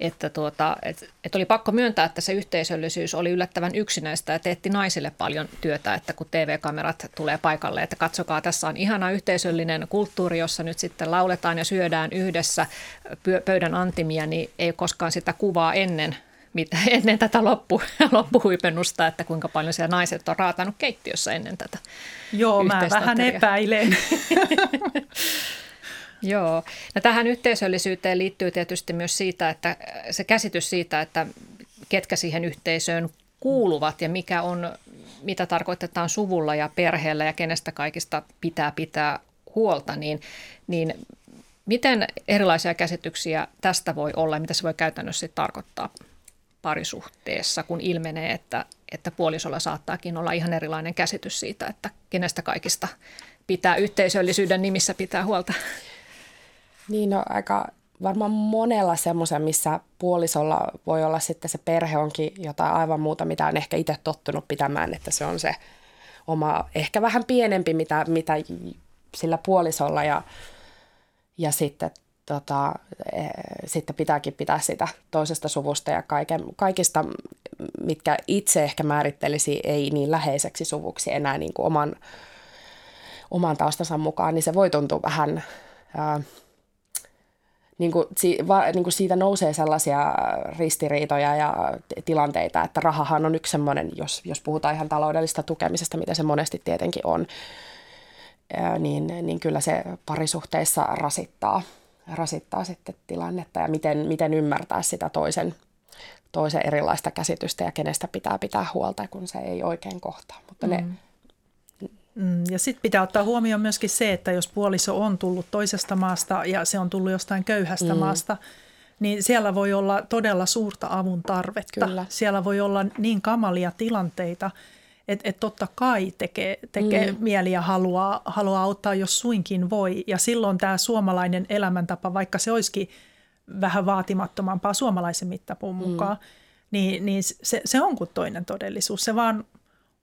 että, tuota, että, että oli pakko myöntää, että se yhteisöllisyys oli yllättävän yksinäistä ja teetti naisille paljon työtä, että kun TV-kamerat tulee paikalle, että katsokaa, tässä on ihana yhteisöllinen kulttuuri, jossa nyt sitten lauletaan ja syödään yhdessä pöydän antimia, niin ei koskaan sitä kuvaa ennen mitä, ennen tätä loppu, loppuhuipennusta, että kuinka paljon siellä naiset on raatanut keittiössä ennen tätä Joo, mä vähän epäilen. Joo. No tähän yhteisöllisyyteen liittyy tietysti myös siitä, että se käsitys siitä, että ketkä siihen yhteisöön kuuluvat ja mikä on, mitä tarkoitetaan suvulla ja perheellä ja kenestä kaikista pitää pitää huolta, niin, niin miten erilaisia käsityksiä tästä voi olla ja mitä se voi käytännössä tarkoittaa parisuhteessa, kun ilmenee, että, että puolisolla saattaakin olla ihan erilainen käsitys siitä, että kenestä kaikista pitää yhteisöllisyyden nimissä pitää huolta. Niin, no aika varmaan monella semmoisen, missä puolisolla voi olla sitten se perhe onkin jotain aivan muuta, mitä on ehkä itse tottunut pitämään, että se on se oma, ehkä vähän pienempi, mitä, mitä sillä puolisolla ja, ja sitten, tota, e, sitten pitääkin pitää sitä toisesta suvusta ja kaiken, kaikista, mitkä itse ehkä määrittelisi ei niin läheiseksi suvuksi enää niin kuin oman, oman taustansa mukaan, niin se voi tuntua vähän... Ää, niin kuin, va, niin kuin siitä nousee sellaisia ristiriitoja ja tilanteita, että rahahan on yksi semmoinen, jos, jos puhutaan ihan taloudellista tukemisesta, mitä se monesti tietenkin on, niin, niin kyllä se parisuhteissa rasittaa, rasittaa sitten tilannetta ja miten, miten ymmärtää sitä toisen, toisen erilaista käsitystä ja kenestä pitää pitää huolta, kun se ei oikein kohtaa. Mutta ne mm. Mm, ja sitten pitää ottaa huomioon myöskin se, että jos puoliso on tullut toisesta maasta ja se on tullut jostain köyhästä mm. maasta, niin siellä voi olla todella suurta avun tarvetta. Kyllä. Siellä voi olla niin kamalia tilanteita, että et totta kai tekee, tekee mm. mieli ja haluaa, haluaa auttaa, jos suinkin voi. Ja silloin tämä suomalainen elämäntapa, vaikka se olisikin vähän vaatimattomampaa suomalaisen mittapuun mm. mukaan, mm. niin, niin se, se on kuin toinen todellisuus. Se vaan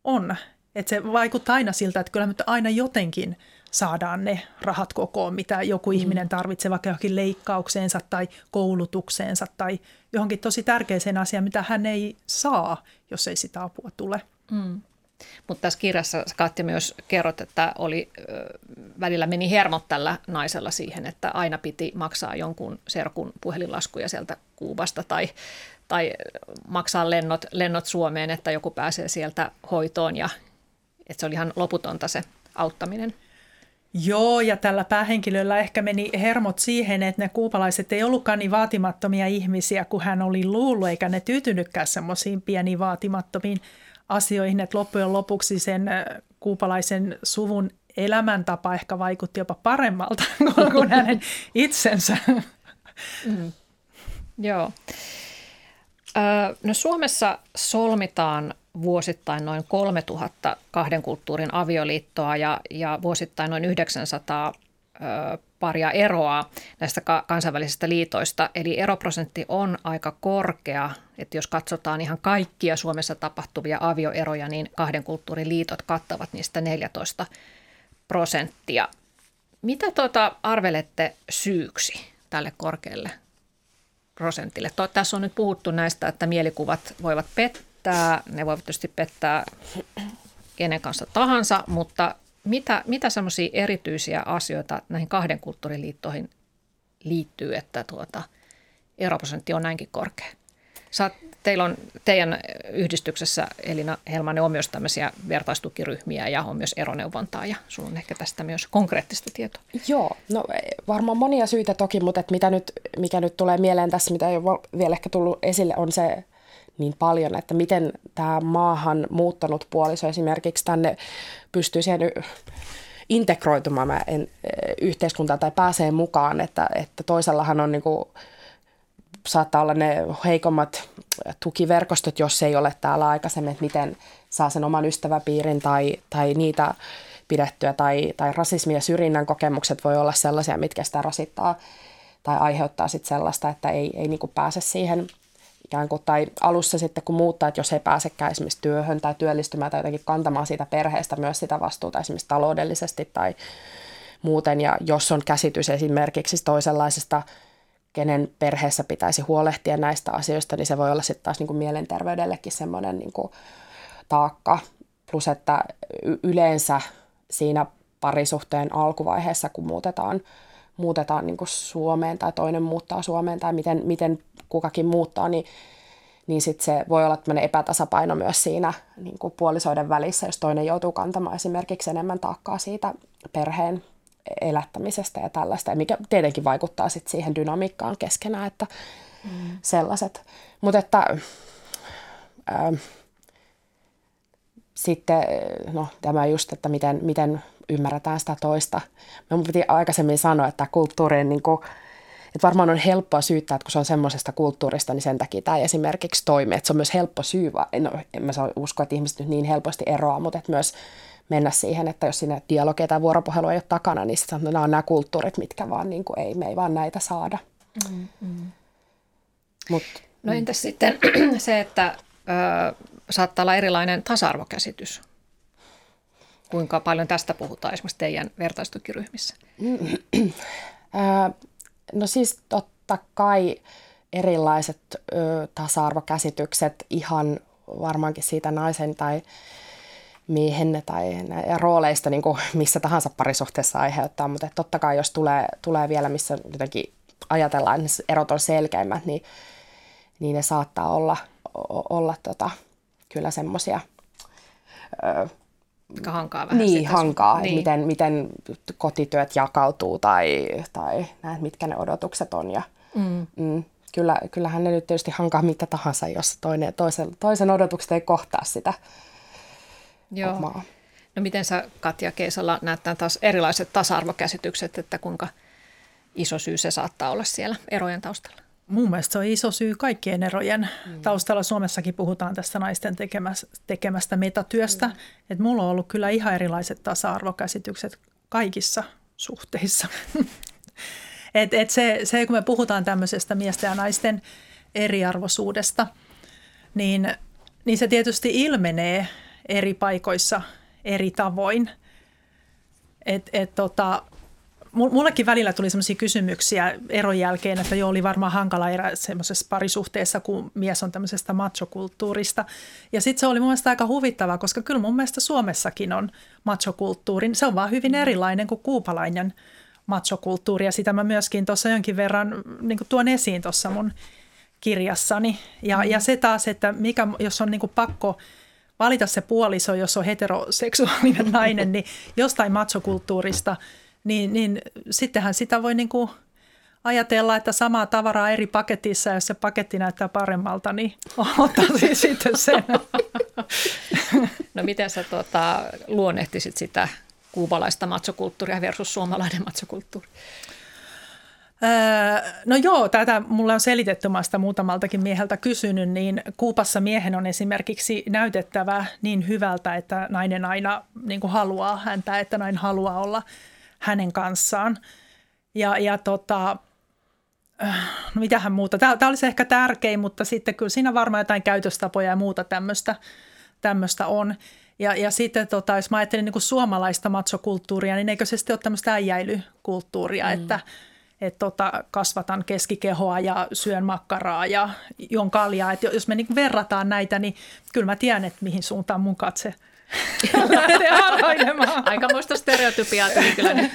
on. Et se vaikuttaa aina siltä, että kyllä me aina jotenkin saadaan ne rahat kokoon, mitä joku mm. ihminen tarvitsee vaikka johonkin leikkaukseensa tai koulutukseensa tai johonkin tosi tärkeäseen asiaan, mitä hän ei saa, jos ei sitä apua tule. Mm. Mutta tässä kirjassa Katja myös kerrot, että oli, välillä meni hermot tällä naisella siihen, että aina piti maksaa jonkun serkun puhelinlaskuja sieltä Kuubasta tai, tai maksaa lennot, lennot Suomeen, että joku pääsee sieltä hoitoon ja että se oli ihan loputonta se auttaminen. Joo, ja tällä päähenkilöllä ehkä meni hermot siihen, että ne kuupalaiset ei ollutkaan niin vaatimattomia ihmisiä kuin hän oli luullut, eikä ne tyytynytkään semmoisiin pieniin vaatimattomiin asioihin, että loppujen lopuksi sen kuupalaisen suvun elämäntapa ehkä vaikutti jopa paremmalta kuin hänen itsensä. Mm. Joo. No Suomessa solmitaan vuosittain noin 3000 kahden kulttuurin avioliittoa ja, ja vuosittain noin 900 paria eroa näistä kansainvälisistä liitoista. Eli eroprosentti on aika korkea, että jos katsotaan ihan kaikkia Suomessa tapahtuvia avioeroja, niin kahden kulttuurin liitot kattavat niistä 14 prosenttia. Mitä tuota arvelette syyksi tälle korkealle prosentille? Tässä on nyt puhuttu näistä, että mielikuvat voivat pettää, ne voivat tietysti pettää kenen kanssa tahansa, mutta mitä, mitä semmoisia erityisiä asioita näihin kahden kulttuuriliittoihin liittyy, että tuota, eroprosentti on näinkin korkea? Saat, teillä on teidän yhdistyksessä, Elina Helmanen, on myös tämmöisiä vertaistukiryhmiä ja on myös eroneuvontaa ja sinulla on ehkä tästä myös konkreettista tietoa. Joo, no varmaan monia syitä toki, mutta että mitä nyt, mikä nyt tulee mieleen tässä, mitä ei ole vielä ehkä tullut esille, on se niin paljon, että miten tämä maahan muuttanut puoliso esimerkiksi tänne pystyy siihen integroitumaan. Mä en, yhteiskuntaan tai pääsee mukaan, että, että toisellahan on niin kuin, saattaa olla ne heikommat tukiverkostot, jos ei ole täällä aikaisemmin, että miten saa sen oman ystäväpiirin tai, tai niitä pidettyä tai, tai rasismi- ja syrjinnän kokemukset voi olla sellaisia, mitkä sitä rasittaa tai aiheuttaa sitten sellaista, että ei, ei niin pääse siihen ikään kuin, tai alussa sitten kun muuttaa, että jos ei pääsekään esimerkiksi työhön tai työllistymään tai jotenkin kantamaan siitä perheestä myös sitä vastuuta esimerkiksi taloudellisesti tai muuten, ja jos on käsitys esimerkiksi toisenlaisesta, kenen perheessä pitäisi huolehtia näistä asioista, niin se voi olla sitten taas niin kuin mielenterveydellekin semmoinen niin kuin taakka, plus että yleensä siinä parisuhteen alkuvaiheessa, kun muutetaan, muutetaan niin kuin Suomeen tai toinen muuttaa Suomeen tai miten, miten kukakin muuttaa, niin, niin sit se voi olla tämmöinen epätasapaino myös siinä niin kuin puolisoiden välissä, jos toinen joutuu kantamaan esimerkiksi enemmän taakkaa siitä perheen elättämisestä ja tällaista, ja mikä tietenkin vaikuttaa sit siihen dynamiikkaan keskenään, että mm. sellaiset. Mutta että ää, sitten no, tämä just, että miten, miten ymmärretään sitä toista. Minun piti aikaisemmin sanoa, että kulttuurin niin kuin, että varmaan on helppoa syyttää, että kun se on semmoisesta kulttuurista, niin sen takia tämä esimerkiksi toimii. Että se on myös helppo syy, no, en mä usko, että ihmiset nyt niin helposti eroaa, mutta että myös mennä siihen, että jos sinne dialogia tai vuoropuhelua ei ole takana, niin sitten no, nämä on nämä kulttuurit, mitkä vaan niin kuin, ei, me ei vaan näitä saada. Mm, mm. Mut, no entäs sitten se, että ö, saattaa olla erilainen tasa-arvokäsitys? Kuinka paljon tästä puhutaan esimerkiksi teidän vertaistukiryhmissä? No siis totta kai erilaiset ö, tasa-arvokäsitykset ihan varmaankin siitä naisen tai miehen tai rooleista niin kuin missä tahansa parisuhteessa aiheuttaa, mutta totta kai jos tulee, tulee vielä, missä jotenkin ajatellaan, että erot on selkeimmät, niin, niin ne saattaa olla, olla tota, kyllä semmoisia hankaa vähän Niin, hankaa, niin. miten, miten kotityöt jakautuu tai, tai näet, mitkä ne odotukset on. Ja, mm. Mm, kyllä, kyllähän ne nyt tietysti hankaa mitä tahansa, jos toinen, toisen, toisen odotukset ei kohtaa sitä Joo. omaa. No miten sä Katja Keisala näet taas erilaiset tasa-arvokäsitykset, että kuinka iso syy se saattaa olla siellä erojen taustalla? Mun mielestä se on iso syy kaikkien erojen mm. taustalla. Suomessakin puhutaan tästä naisten tekemästä, tekemästä metatyöstä. Mm. Et mulla on ollut kyllä ihan erilaiset tasa-arvokäsitykset kaikissa suhteissa. et, et se, se, kun me puhutaan tämmöisestä miesten ja naisten eriarvoisuudesta, niin, niin se tietysti ilmenee eri paikoissa eri tavoin. Et, et tota, mullekin välillä tuli sellaisia kysymyksiä eron jälkeen, että joo, oli varmaan hankala erä semmoisessa parisuhteessa, kun mies on tämmöisestä machokulttuurista. Ja sitten se oli mun mielestä aika huvittavaa, koska kyllä mun mielestä Suomessakin on machokulttuuri. Se on vaan hyvin erilainen kuin kuupalainen machokulttuuri, ja sitä mä myöskin tuossa jonkin verran niin tuon esiin tuossa mun kirjassani. Ja, mm. ja se taas, että mikä, jos on niin pakko valita se puoliso, jos on heteroseksuaalinen nainen, niin jostain machokulttuurista – niin, niin sittenhän sitä voi niin kuin ajatella, että samaa tavaraa eri paketissa, jos se paketti näyttää paremmalta, niin ottaisin sitten sen. No miten sä tuota, luonnehtisit sitä kuubalaista matsokulttuuria versus suomalainen matsokulttuuri? Öö, no joo, tätä mulla on selitetty, mä sitä muutamaltakin mieheltä kysynyt, niin Kuupassa miehen on esimerkiksi näytettävä niin hyvältä, että nainen aina niin kuin haluaa häntä, että nainen haluaa olla hänen kanssaan – Ja, ja tota, no mitähän muuta. Tämä, tämä olisi ehkä tärkein, mutta sitten kyllä siinä varmaan jotain käytöstapoja ja muuta tämmöistä, tämmöistä on. Ja, ja sitten tota, jos mä ajattelen niin kuin suomalaista matsokulttuuria, niin eikö se sitten ole tämmöistä äijäilykulttuuria, mm. että et tota, kasvatan keskikehoa ja syön makkaraa ja juon kaljaa. Et jos me niin verrataan näitä, niin kyllä mä tiedän, että mihin suuntaan mun katse lähtee Aika muista stereotypiaa tuli kyllä nyt.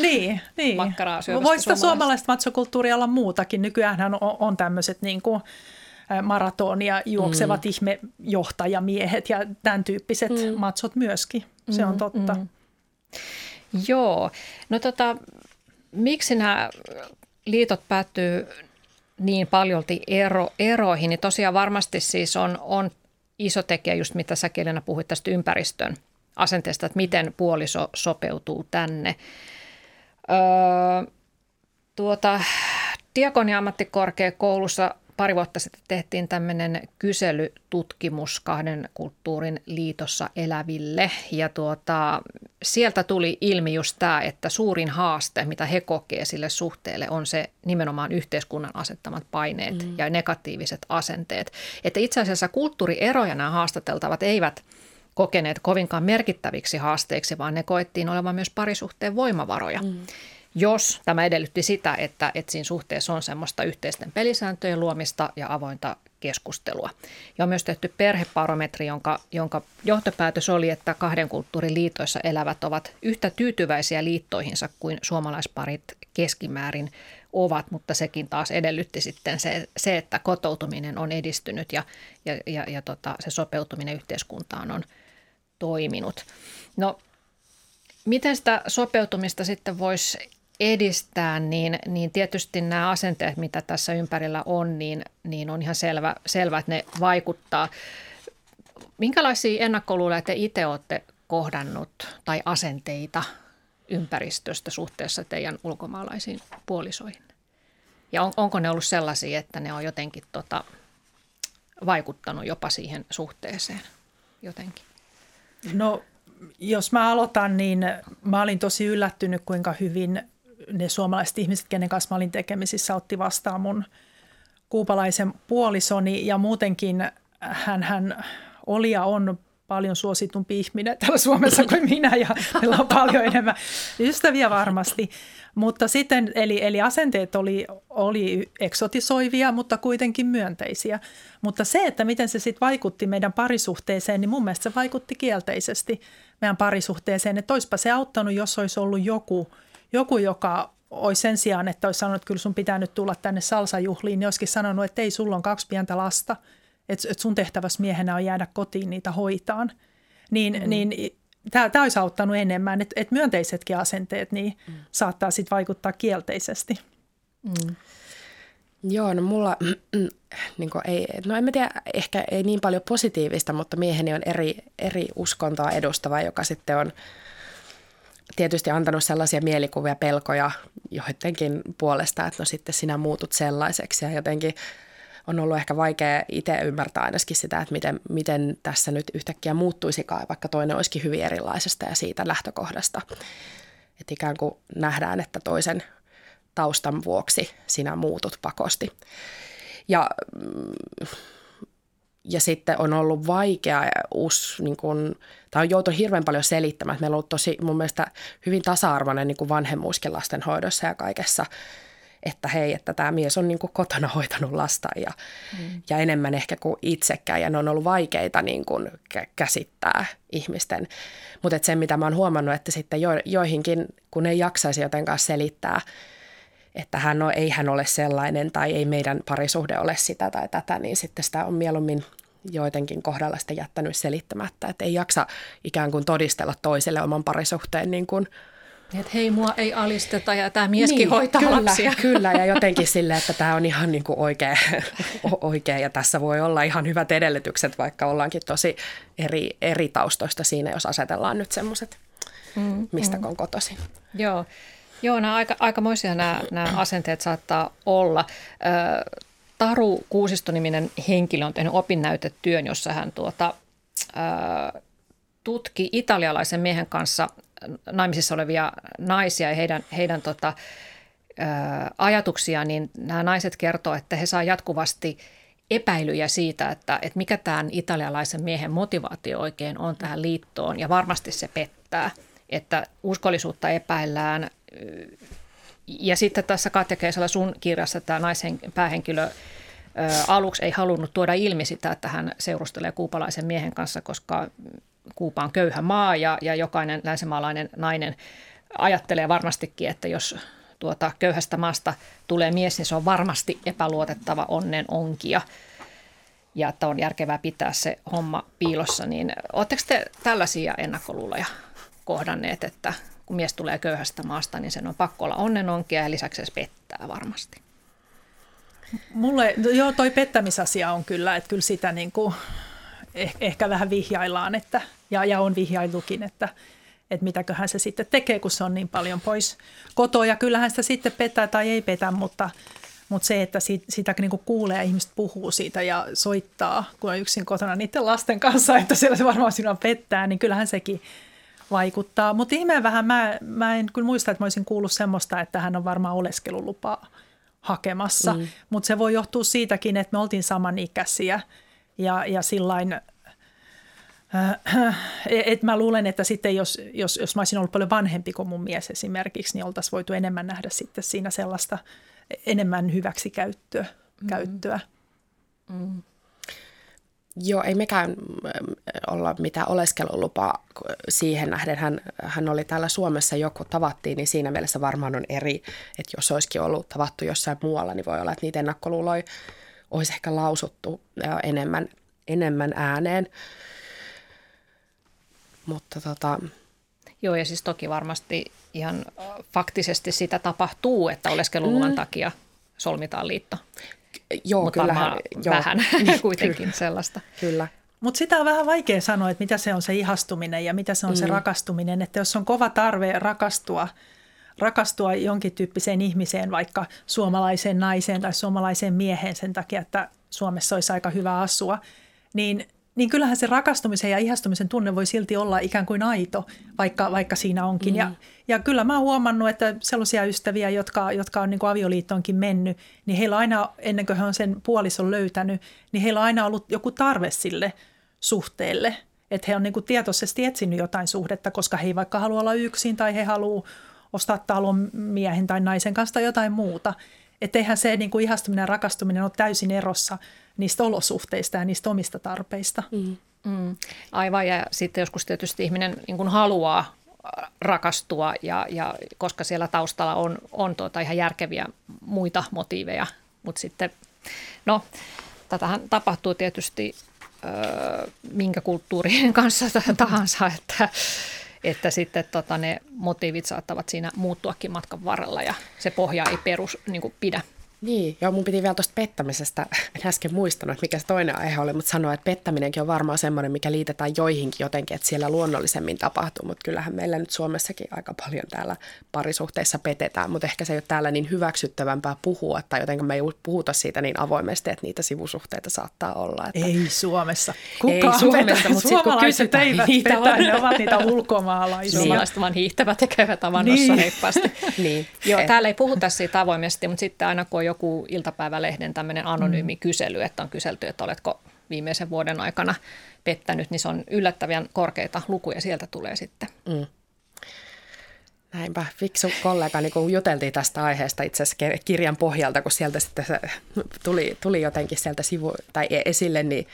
niin, niin. Makkaraa Voisi suomalaista matsokulttuuria olla muutakin. Nykyään on, on tämmöiset niin kuin maratonia juoksevat mm. ihmejohtajamiehet ja tämän tyyppiset mm. matsot myöskin. Se on mm, totta. Mm. Joo. No tota, miksi nämä liitot päättyy niin paljolti ero, eroihin, niin tosiaan varmasti siis on, on iso tekijä just mitä sä Kielena puhuit tästä ympäristön asenteesta, että miten puoliso sopeutuu tänne. Öö, tuota, Diakonia ammattikorkeakoulussa pari vuotta sitten tehtiin tämmöinen kyselytutkimus kahden kulttuurin liitossa eläville ja tuota, sieltä tuli ilmi just tämä, että suurin haaste, mitä he kokee sille suhteelle on se nimenomaan yhteiskunnan asettamat paineet mm. ja negatiiviset asenteet. Että itse asiassa kulttuurieroja nämä haastateltavat eivät kokeneet kovinkaan merkittäviksi haasteiksi, vaan ne koettiin olevan myös parisuhteen voimavaroja. Mm jos tämä edellytti sitä, että, että siinä suhteessa on semmoista yhteisten pelisääntöjen luomista ja avointa keskustelua. Ja on myös tehty perheparometri, jonka, jonka johtopäätös oli, että kahden kulttuurin liitoissa elävät ovat yhtä tyytyväisiä liittoihinsa kuin suomalaisparit keskimäärin ovat, mutta sekin taas edellytti sitten se, se että kotoutuminen on edistynyt ja, ja, ja, ja tota, se sopeutuminen yhteiskuntaan on toiminut. No, miten sitä sopeutumista sitten voisi edistää, niin, niin tietysti nämä asenteet, mitä tässä ympärillä on, niin, niin on ihan selvä, selvä, että ne vaikuttaa. Minkälaisia ennakkoluuloja te itse olette kohdannut tai asenteita ympäristöstä suhteessa teidän ulkomaalaisiin puolisoihin? Ja on, onko ne ollut sellaisia, että ne on jotenkin tota, vaikuttanut jopa siihen suhteeseen jotenkin? No jos mä aloitan, niin mä olin tosi yllättynyt, kuinka hyvin ne suomalaiset ihmiset, kenen kanssa mä olin tekemisissä, otti vastaan mun kuupalaisen puolisoni ja muutenkin hän, hän oli ja on paljon suositumpi ihminen täällä Suomessa kuin minä ja meillä on paljon enemmän ystäviä varmasti. Mutta sitten, eli, eli asenteet oli, oli eksotisoivia, mutta kuitenkin myönteisiä. Mutta se, että miten se sitten vaikutti meidän parisuhteeseen, niin mun mielestä se vaikutti kielteisesti meidän parisuhteeseen. Että olisipa se auttanut, jos olisi ollut joku – joku, joka olisi sen sijaan, että olisi sanonut, että kyllä sun pitää nyt tulla tänne salsajuhliin, niin olisikin sanonut, että ei, sulla on kaksi pientä lasta, että, että sun tehtävässä miehenä on jäädä kotiin niitä hoitaan. Niin, mm. niin tämä, tämä olisi auttanut enemmän, että, että myönteisetkin asenteet niin mm. saattaa sitten vaikuttaa kielteisesti. Mm. Joo, no mulla, niin ei, no en mä tiedä, ehkä ei niin paljon positiivista, mutta mieheni on eri, eri uskontoa edustava, joka sitten on – tietysti antanut sellaisia mielikuvia, pelkoja joidenkin puolesta, että no sitten sinä muutut sellaiseksi ja jotenkin on ollut ehkä vaikea itse ymmärtää ainakin sitä, että miten, miten tässä nyt yhtäkkiä muuttuisikaan, vaikka toinen olisikin hyvin erilaisesta ja siitä lähtökohdasta. Että ikään kuin nähdään, että toisen taustan vuoksi sinä muutut pakosti. Ja mm, ja sitten on ollut vaikea us, niin kun, tai on joutunut hirveän paljon selittämään. Meillä on ollut tosi mun mielestä hyvin tasa-arvoinen niin vanhemmuuskin lastenhoidossa ja kaikessa, että hei, että tämä mies on niin kotona hoitanut lasta ja, mm. ja enemmän ehkä kuin itsekään. Ja ne on ollut vaikeita niin kuin käsittää ihmisten. Mutta se, mitä mä oon huomannut, että sitten jo, joihinkin, kun ei jaksaisi jotenkaan selittää, että hän on, ei hän ole sellainen tai ei meidän parisuhde ole sitä tai tätä, niin sitten sitä on mieluummin joidenkin kohdalla sitten jättänyt selittämättä, että ei jaksa ikään kuin todistella toiselle oman parisuhteen niin kuin että hei, mua ei alisteta ja tämä mieskin niin, hoitaa kyllä, lapsia. Kyllä, ja jotenkin sille, että tämä on ihan niin kuin oikea, oikea ja tässä voi olla ihan hyvät edellytykset, vaikka ollaankin tosi eri, eri taustoista siinä, jos asetellaan nyt semmoiset, mm, mistä mm. on kotoisin. Joo. Joo, nämä aika, aikamoisia nämä, nämä asenteet saattaa olla. Taru Kuusisto-niminen henkilö on tehnyt opinnäytetyön, jossa hän tuota, tutki italialaisen miehen kanssa naimisissa olevia naisia ja heidän, heidän tota, ajatuksia, niin nämä naiset kertoo, että he saa jatkuvasti epäilyjä siitä, että, että mikä tämän italialaisen miehen motivaatio oikein on tähän liittoon ja varmasti se pettää, että uskollisuutta epäillään. Ja sitten tässä Katja Keisala sun kirjassa tämä naisen päähenkilö aluksi ei halunnut tuoda ilmi sitä, että hän seurustelee kuupalaisen miehen kanssa, koska Kuupa on köyhä maa ja, ja jokainen länsimaalainen nainen ajattelee varmastikin, että jos tuota köyhästä maasta tulee mies, niin se on varmasti epäluotettava onnen onkia ja että on järkevää pitää se homma piilossa. Niin oletteko te tällaisia ennakkoluuloja kohdanneet, että kun mies tulee köyhästä maasta, niin sen on pakko olla onnenonkia ja lisäksi se pettää varmasti? Mulle, no joo, toi pettämisasia on kyllä, että kyllä sitä niin kuin eh, ehkä vähän vihjaillaan, että, ja, ja on vihjailukin, että, että mitäköhän se sitten tekee, kun se on niin paljon pois kotoa. Ja kyllähän sitä sitten petää tai ei petä, mutta, mutta se, että siitä, sitä niin kuin kuulee ja ihmiset puhuu siitä ja soittaa, kun on yksin kotona niiden lasten kanssa, että siellä se varmaan sinua pettää, niin kyllähän sekin vaikuttaa. Mutta ihmeen vähän, mä, mä en kyllä muista, että mä olisin kuullut semmoista, että hän on varmaan oleskelulupaa hakemassa. Mm. Mutta se voi johtua siitäkin, että me oltiin samanikäisiä ja, ja sillain, äh, et mä luulen, että sitten jos, jos, jos mä olisin ollut paljon vanhempi kuin mun mies esimerkiksi, niin oltaisiin voitu enemmän nähdä sitten siinä sellaista enemmän hyväksikäyttöä. Mm. Käyttöä. Mm. Joo, ei mekään mm, olla mitään oleskelulupaa siihen nähden. Hän, hän oli täällä Suomessa joku tavattiin, niin siinä mielessä varmaan on eri, että jos olisikin ollut tavattu jossain muualla, niin voi olla, että niitä ennakkoluuloja olisi ehkä lausuttu enemmän, enemmän ääneen. Mutta tota... Joo, ja siis toki varmasti ihan faktisesti sitä tapahtuu, että oleskeluluvan mm. takia solmitaan liitto. Joo, Mutta kyllähän. Joo. vähän kuitenkin sellaista. Kyllä. Mutta sitä on vähän vaikea sanoa, että mitä se on se ihastuminen ja mitä se on mm. se rakastuminen. Että jos on kova tarve rakastua, rakastua jonkin tyyppiseen ihmiseen, vaikka suomalaiseen naiseen tai suomalaiseen mieheen sen takia, että Suomessa olisi aika hyvä asua, niin niin kyllähän se rakastumisen ja ihastumisen tunne voi silti olla ikään kuin aito, vaikka, vaikka siinä onkin. Mm. Ja, ja kyllä mä oon huomannut, että sellaisia ystäviä, jotka, jotka on niin kuin avioliittoonkin mennyt, niin heillä aina, ennen kuin he on sen puolison löytänyt, niin heillä on aina ollut joku tarve sille suhteelle. Että he on niin kuin tietoisesti etsinyt jotain suhdetta, koska he ei vaikka halua olla yksin tai he haluaa ostaa talon miehen tai naisen kanssa tai jotain muuta. Että eihän se niin kuin ihastuminen ja rakastuminen ole täysin erossa – niistä olosuhteista ja niistä omista tarpeista. Mm. Mm. Aivan, ja sitten joskus tietysti ihminen niin kuin haluaa rakastua, ja, ja koska siellä taustalla on, on tuota ihan järkeviä muita motiiveja, mutta sitten, no, tätähän tapahtuu tietysti ö, minkä kulttuurien kanssa tahansa, että, että sitten tota, ne motiivit saattavat siinä muuttuakin matkan varrella, ja se pohja ei perus niin kuin pidä. Niin, ja mun piti vielä tuosta pettämisestä, en äsken muistanut, että mikä se toinen aihe oli, mutta sanoa, että pettäminenkin on varmaan semmoinen, mikä liitetään joihinkin jotenkin, että siellä luonnollisemmin tapahtuu, mutta kyllähän meillä nyt Suomessakin aika paljon täällä parisuhteissa petetään, mutta ehkä se ei ole täällä niin hyväksyttävämpää puhua, tai jotenkin me ei puhuta siitä niin avoimesti, että niitä sivusuhteita saattaa olla. Että... Ei Suomessa. Kukaan ei Suomessa, mutta sitten kun kysytään, eivät niitä petä, ne ovat niitä ulkomaalaisia. Suomalaiset vaan hiihtävät ja käyvät avannossa niin. heippaasti. niin. Joo, täällä ei puhuta siitä avoimesti, mutta sitten aina kun on joku iltapäivälehden tämmöinen anonyymi mm. kysely, että on kyselty, että oletko viimeisen vuoden aikana pettänyt, niin se on yllättävän korkeita lukuja sieltä tulee sitten. Mm. Näinpä, fiksu kollega, niin kun juteltiin tästä aiheesta itse asiassa kirjan pohjalta, kun sieltä sitten se tuli, tuli jotenkin sieltä sivu, tai e- esille, niin,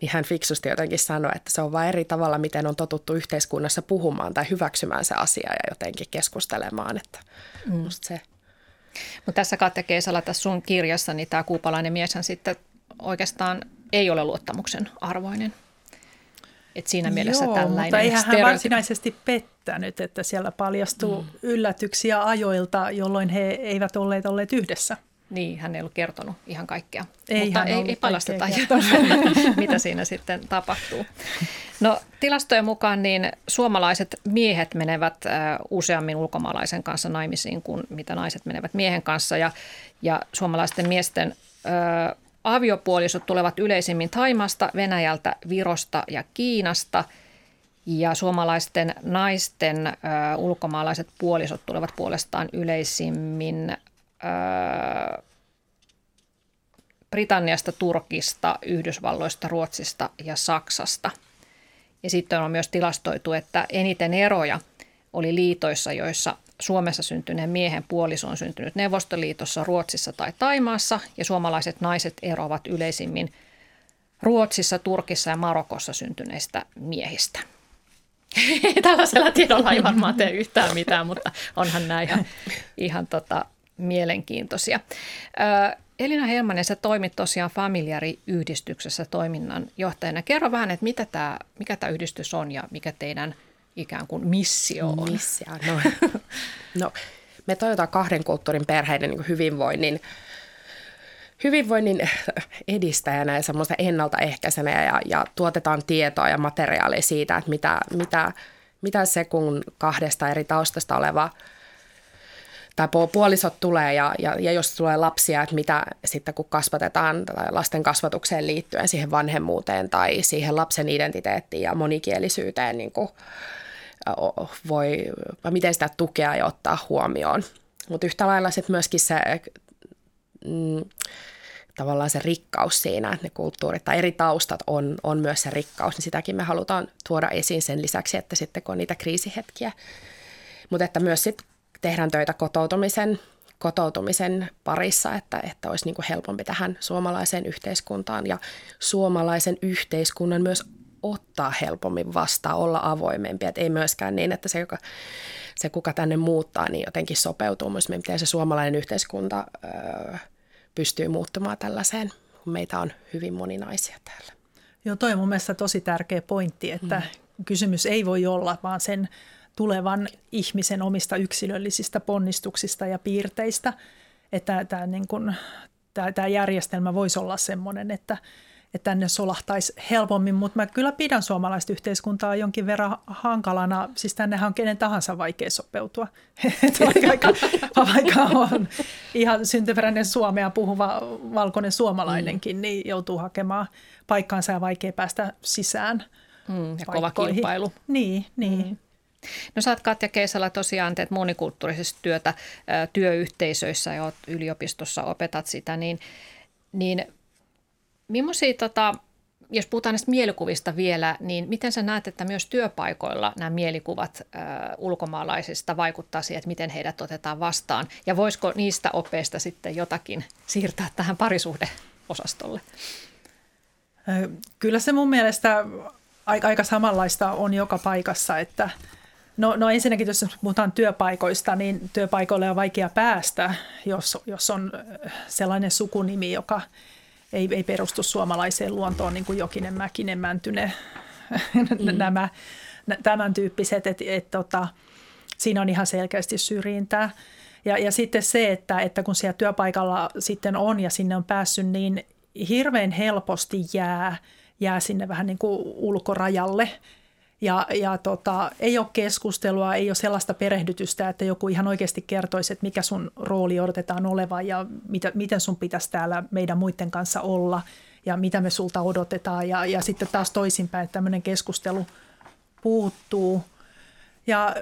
niin hän fiksusti jotenkin sanoi, että se on vain eri tavalla, miten on totuttu yhteiskunnassa puhumaan tai hyväksymään se asia ja jotenkin keskustelemaan, että mm. se mutta tässä Katja Keisala, tässä sun kirjassa, niin tämä kuupalainen mieshän sitten oikeastaan ei ole luottamuksen arvoinen. Et siinä mielessä Joo, tällainen mutta eihän hän varsinaisesti pettänyt, että siellä paljastuu mm. yllätyksiä ajoilta, jolloin he eivät olleet olleet yhdessä. Niin, hän ei ollut kertonut ihan kaikkea, ei mutta ei, ei paljasteta ihan, mitä siinä sitten tapahtuu. No tilastojen mukaan niin suomalaiset miehet menevät useammin ulkomaalaisen kanssa naimisiin kuin mitä naiset menevät miehen kanssa. Ja, ja suomalaisten miesten ö, aviopuolisot tulevat yleisimmin Taimasta, Venäjältä, Virosta ja Kiinasta. Ja suomalaisten naisten ö, ulkomaalaiset puolisot tulevat puolestaan yleisimmin ö, Britanniasta, Turkista, Yhdysvalloista, Ruotsista ja Saksasta. Ja sitten on myös tilastoitu, että eniten eroja oli liitoissa, joissa Suomessa syntyneen miehen puoliso on syntynyt Neuvostoliitossa, Ruotsissa tai Taimaassa ja suomalaiset naiset eroavat yleisimmin Ruotsissa, Turkissa ja Marokossa syntyneistä miehistä. Tällaisella tiedolla ei varmaan tee yhtään mitään, mutta onhan nämä ihan, ihan tota, mielenkiintoisia. Elina Helmanen, sä toimit tosiaan Familiari-yhdistyksessä toiminnan johtajana. Kerro vähän, että mitä tämä, mikä tämä yhdistys on ja mikä teidän ikään kuin missio on? Missio, no, no me toivotaan kahden kulttuurin perheiden niin hyvinvoinnin hyvinvoinnin edistäjänä ja semmoista ennaltaehkäisenä ja, ja tuotetaan tietoa ja materiaalia siitä, että mitä, mitä, mitä se kun kahdesta eri taustasta oleva tai puolisot tulee ja, ja, ja jos tulee lapsia, että mitä sitten kun kasvatetaan tai lasten kasvatukseen liittyen siihen vanhemmuuteen tai siihen lapsen identiteettiin ja monikielisyyteen niin kuin voi, miten sitä tukea ja ottaa huomioon. Mutta yhtä lailla sitten myöskin se mm, tavallaan se rikkaus siinä, että ne kulttuurit tai eri taustat on, on myös se rikkaus, niin sitäkin me halutaan tuoda esiin sen lisäksi, että sitten kun on niitä kriisihetkiä. Mutta että myös sitten tehdään töitä kotoutumisen, kotoutumisen parissa, että, että olisi niin kuin helpompi tähän suomalaiseen yhteiskuntaan ja suomalaisen yhteiskunnan myös ottaa helpommin vastaan, olla avoimempi. Että ei myöskään niin, että se, joka, se kuka tänne muuttaa, niin jotenkin sopeutuu myös, miten se suomalainen yhteiskunta öö, pystyy muuttumaan tällaiseen, kun meitä on hyvin moninaisia täällä. Joo, toi on mun mielestä tosi tärkeä pointti, että mm. kysymys ei voi olla vaan sen tulevan ihmisen omista yksilöllisistä ponnistuksista ja piirteistä, että tämä, niin kun, tämä, tämä järjestelmä voisi olla sellainen, että, että tänne solahtaisi helpommin, mutta mä kyllä pidän suomalaista yhteiskuntaa jonkin verran hankalana. Siis tännehän on kenen tahansa vaikea sopeutua. vaikka, vaikka on ihan syntyperäinen suomea puhuva valkoinen suomalainenkin, niin joutuu hakemaan paikkaansa ja vaikea päästä sisään. Mm, ja kova kilpailu. Niin, niin. Mm. No sä oot Katja Keisala tosiaan teet monikulttuurisessa työtä työyhteisöissä ja oot yliopistossa opetat sitä, niin, niin millaisia, tota, jos puhutaan näistä mielikuvista vielä, niin miten sä näet, että myös työpaikoilla nämä mielikuvat ö, ulkomaalaisista vaikuttaa siihen, että miten heidät otetaan vastaan? Ja voisiko niistä opeista sitten jotakin siirtää tähän parisuhdeosastolle? Kyllä se mun mielestä aika, aika samanlaista on joka paikassa, että – No, no ensinnäkin, jos puhutaan työpaikoista, niin työpaikoille on vaikea päästä, jos, jos on äh, sellainen sukunimi, joka ei, ei perustu suomalaiseen luontoon, niin kuin Jokinen, Mäkinen, Mäntyne, mm. nämä, tämän tyyppiset, että et, tota, siinä on ihan selkeästi syrjintää. Ja, ja sitten se, että, että kun siellä työpaikalla sitten on ja sinne on päässyt, niin hirveän helposti jää, jää sinne vähän niin kuin ulkorajalle – ja, ja tota, ei ole keskustelua, ei ole sellaista perehdytystä, että joku ihan oikeasti kertoisi, että mikä sun rooli odotetaan olevan ja mitä, miten sun pitäisi täällä meidän muiden kanssa olla ja mitä me sulta odotetaan. Ja, ja sitten taas toisinpäin, että tämmöinen keskustelu puuttuu. Ja,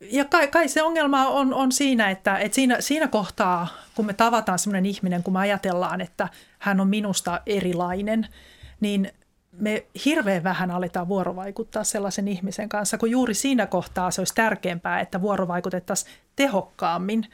ja kai, kai se ongelma on, on siinä, että, että siinä, siinä kohtaa, kun me tavataan semmoinen ihminen, kun me ajatellaan, että hän on minusta erilainen, niin me hirveän vähän aletaan vuorovaikuttaa sellaisen ihmisen kanssa, kun juuri siinä kohtaa se olisi tärkeämpää, että vuorovaikutettaisiin tehokkaammin.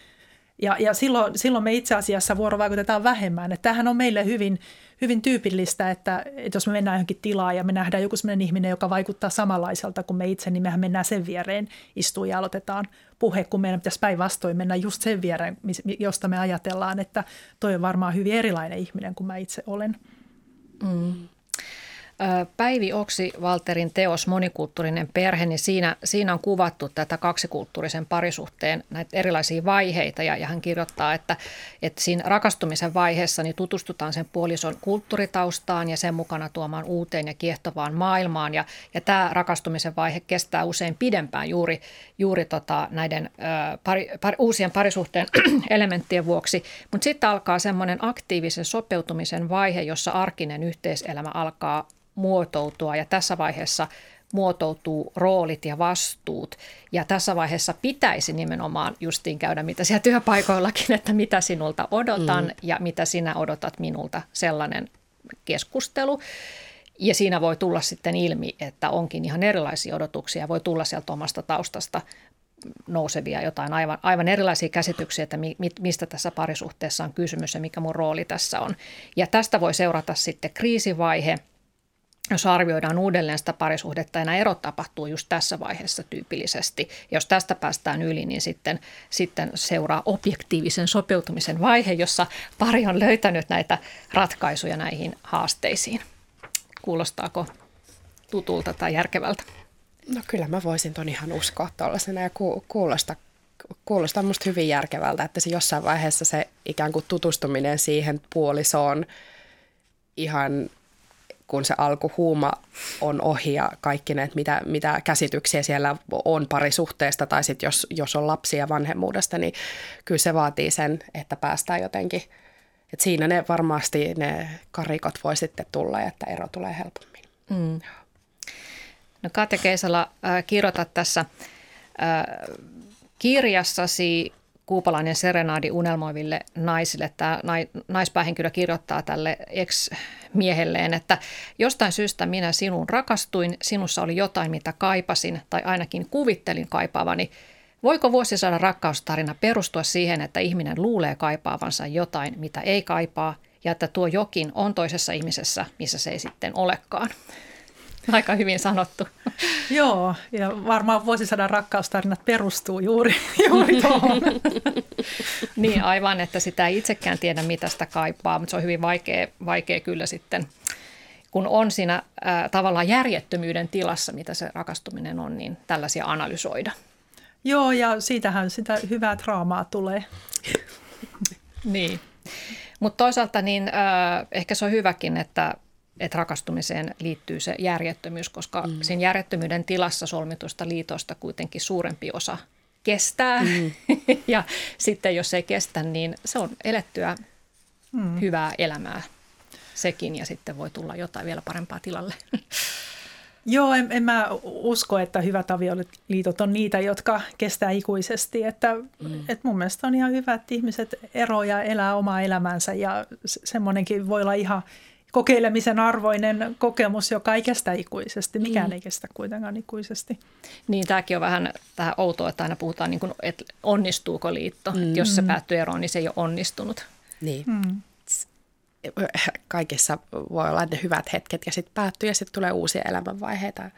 Ja, ja silloin, silloin me itse asiassa vuorovaikutetaan vähemmän. Että tämähän on meille hyvin, hyvin tyypillistä, että, että jos me mennään johonkin tilaan ja me nähdään joku sellainen ihminen, joka vaikuttaa samanlaiselta kuin me itse, niin mehän mennään sen viereen istuun ja aloitetaan puhe, kun meidän pitäisi päinvastoin mennä just sen viereen, josta me ajatellaan, että toi on varmaan hyvin erilainen ihminen kuin mä itse olen. Mm. Päivi Oksi, Valterin teos Monikulttuurinen perhe, niin siinä, siinä on kuvattu tätä kaksikulttuurisen parisuhteen näitä erilaisia vaiheita ja, ja hän kirjoittaa, että, että siinä rakastumisen vaiheessa niin tutustutaan sen puolison kulttuuritaustaan ja sen mukana tuomaan uuteen ja kiehtovaan maailmaan. Ja, ja tämä rakastumisen vaihe kestää usein pidempään juuri, juuri tota näiden ö, pari, pari, uusien parisuhteen elementtien vuoksi, mutta sitten alkaa semmoinen aktiivisen sopeutumisen vaihe, jossa arkinen yhteiselämä alkaa muotoutua ja tässä vaiheessa muotoutuu roolit ja vastuut. Ja tässä vaiheessa pitäisi nimenomaan justiin käydä, mitä siellä työpaikoillakin, että mitä sinulta odotan mm. ja mitä sinä odotat minulta, sellainen keskustelu. Ja siinä voi tulla sitten ilmi, että onkin ihan erilaisia odotuksia. Voi tulla sieltä omasta taustasta nousevia jotain aivan, aivan erilaisia käsityksiä, että mi, mistä tässä parisuhteessa on kysymys ja mikä mun rooli tässä on. Ja tästä voi seurata sitten kriisivaihe, jos arvioidaan uudelleen sitä parisuhdetta ja nämä erot tapahtuu just tässä vaiheessa tyypillisesti. Jos tästä päästään yli, niin sitten, sitten seuraa objektiivisen sopeutumisen vaihe, jossa pari on löytänyt näitä ratkaisuja näihin haasteisiin. Kuulostaako tutulta tai järkevältä? No kyllä mä voisin ton ihan uskoa tuollaisena ja ku, kuulosta, kuulostaa musta hyvin järkevältä, että se jossain vaiheessa se ikään kuin tutustuminen siihen puolisoon ihan kun se alkuhuuma on ohi ja kaikki ne, mitä, mitä käsityksiä siellä on parisuhteesta tai sitten jos, jos on lapsia vanhemmuudesta, niin kyllä se vaatii sen, että päästään jotenkin, että siinä ne varmasti ne karikot voi sitten tulla ja että ero tulee helpommin. Mm. No Katja Keisala, äh, kirjoitat tässä äh, kirjassasi Kuupalainen serenaadi unelmoiville naisille. Tämä naispäähenkilö kirjoittaa tälle ex-miehelleen, että jostain syystä minä sinun rakastuin, sinussa oli jotain, mitä kaipasin tai ainakin kuvittelin kaipaavani. Voiko vuosisadan rakkaustarina perustua siihen, että ihminen luulee kaipaavansa jotain, mitä ei kaipaa, ja että tuo jokin on toisessa ihmisessä, missä se ei sitten olekaan? Aika hyvin sanottu. Joo, ja varmaan vuosisadan rakkaustarinat perustuu juuri, juuri tuohon. niin, aivan, että sitä ei itsekään tiedä, mitä sitä kaipaa, mutta se on hyvin vaikea, vaikea kyllä sitten, kun on siinä äh, tavallaan järjettömyyden tilassa, mitä se rakastuminen on, niin tällaisia analysoida. Joo, ja siitähän sitä hyvää draamaa tulee. niin. Mutta toisaalta niin äh, ehkä se on hyväkin, että että rakastumiseen liittyy se järjettömyys, koska mm. sen järjettömyyden tilassa solmitusta liitosta kuitenkin suurempi osa kestää. Mm. ja sitten jos ei kestä, niin se on elettyä mm. hyvää elämää sekin ja sitten voi tulla jotain vielä parempaa tilalle. Joo, en, en mä usko, että hyvät avioliitot on niitä, jotka kestää ikuisesti. Että, mm. et mun mielestä on ihan hyvä, että ihmiset eroja elää omaa elämänsä ja semmoinenkin voi olla ihan kokeilemisen arvoinen kokemus, joka ei kestä ikuisesti. Mikään mm. ei kestä kuitenkaan ikuisesti. Niin, tämäkin on vähän tähän outoa, että aina puhutaan, niin kuin, että onnistuuko liitto. Mm. Että jos se päättyy eroon, niin se ei ole onnistunut. Niin. Mm. Kaikessa voi olla ne hyvät hetket ja sitten päättyy ja sitten tulee uusia elämänvaiheita.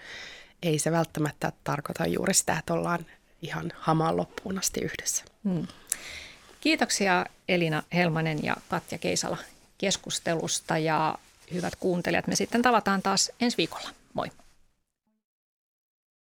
Ei se välttämättä tarkoita juuri sitä, että ollaan ihan hamaan loppuun asti yhdessä. Mm. Kiitoksia Elina Helmanen ja Katja Keisala keskustelusta ja hyvät kuuntelijat, me sitten tavataan taas ensi viikolla. Moi!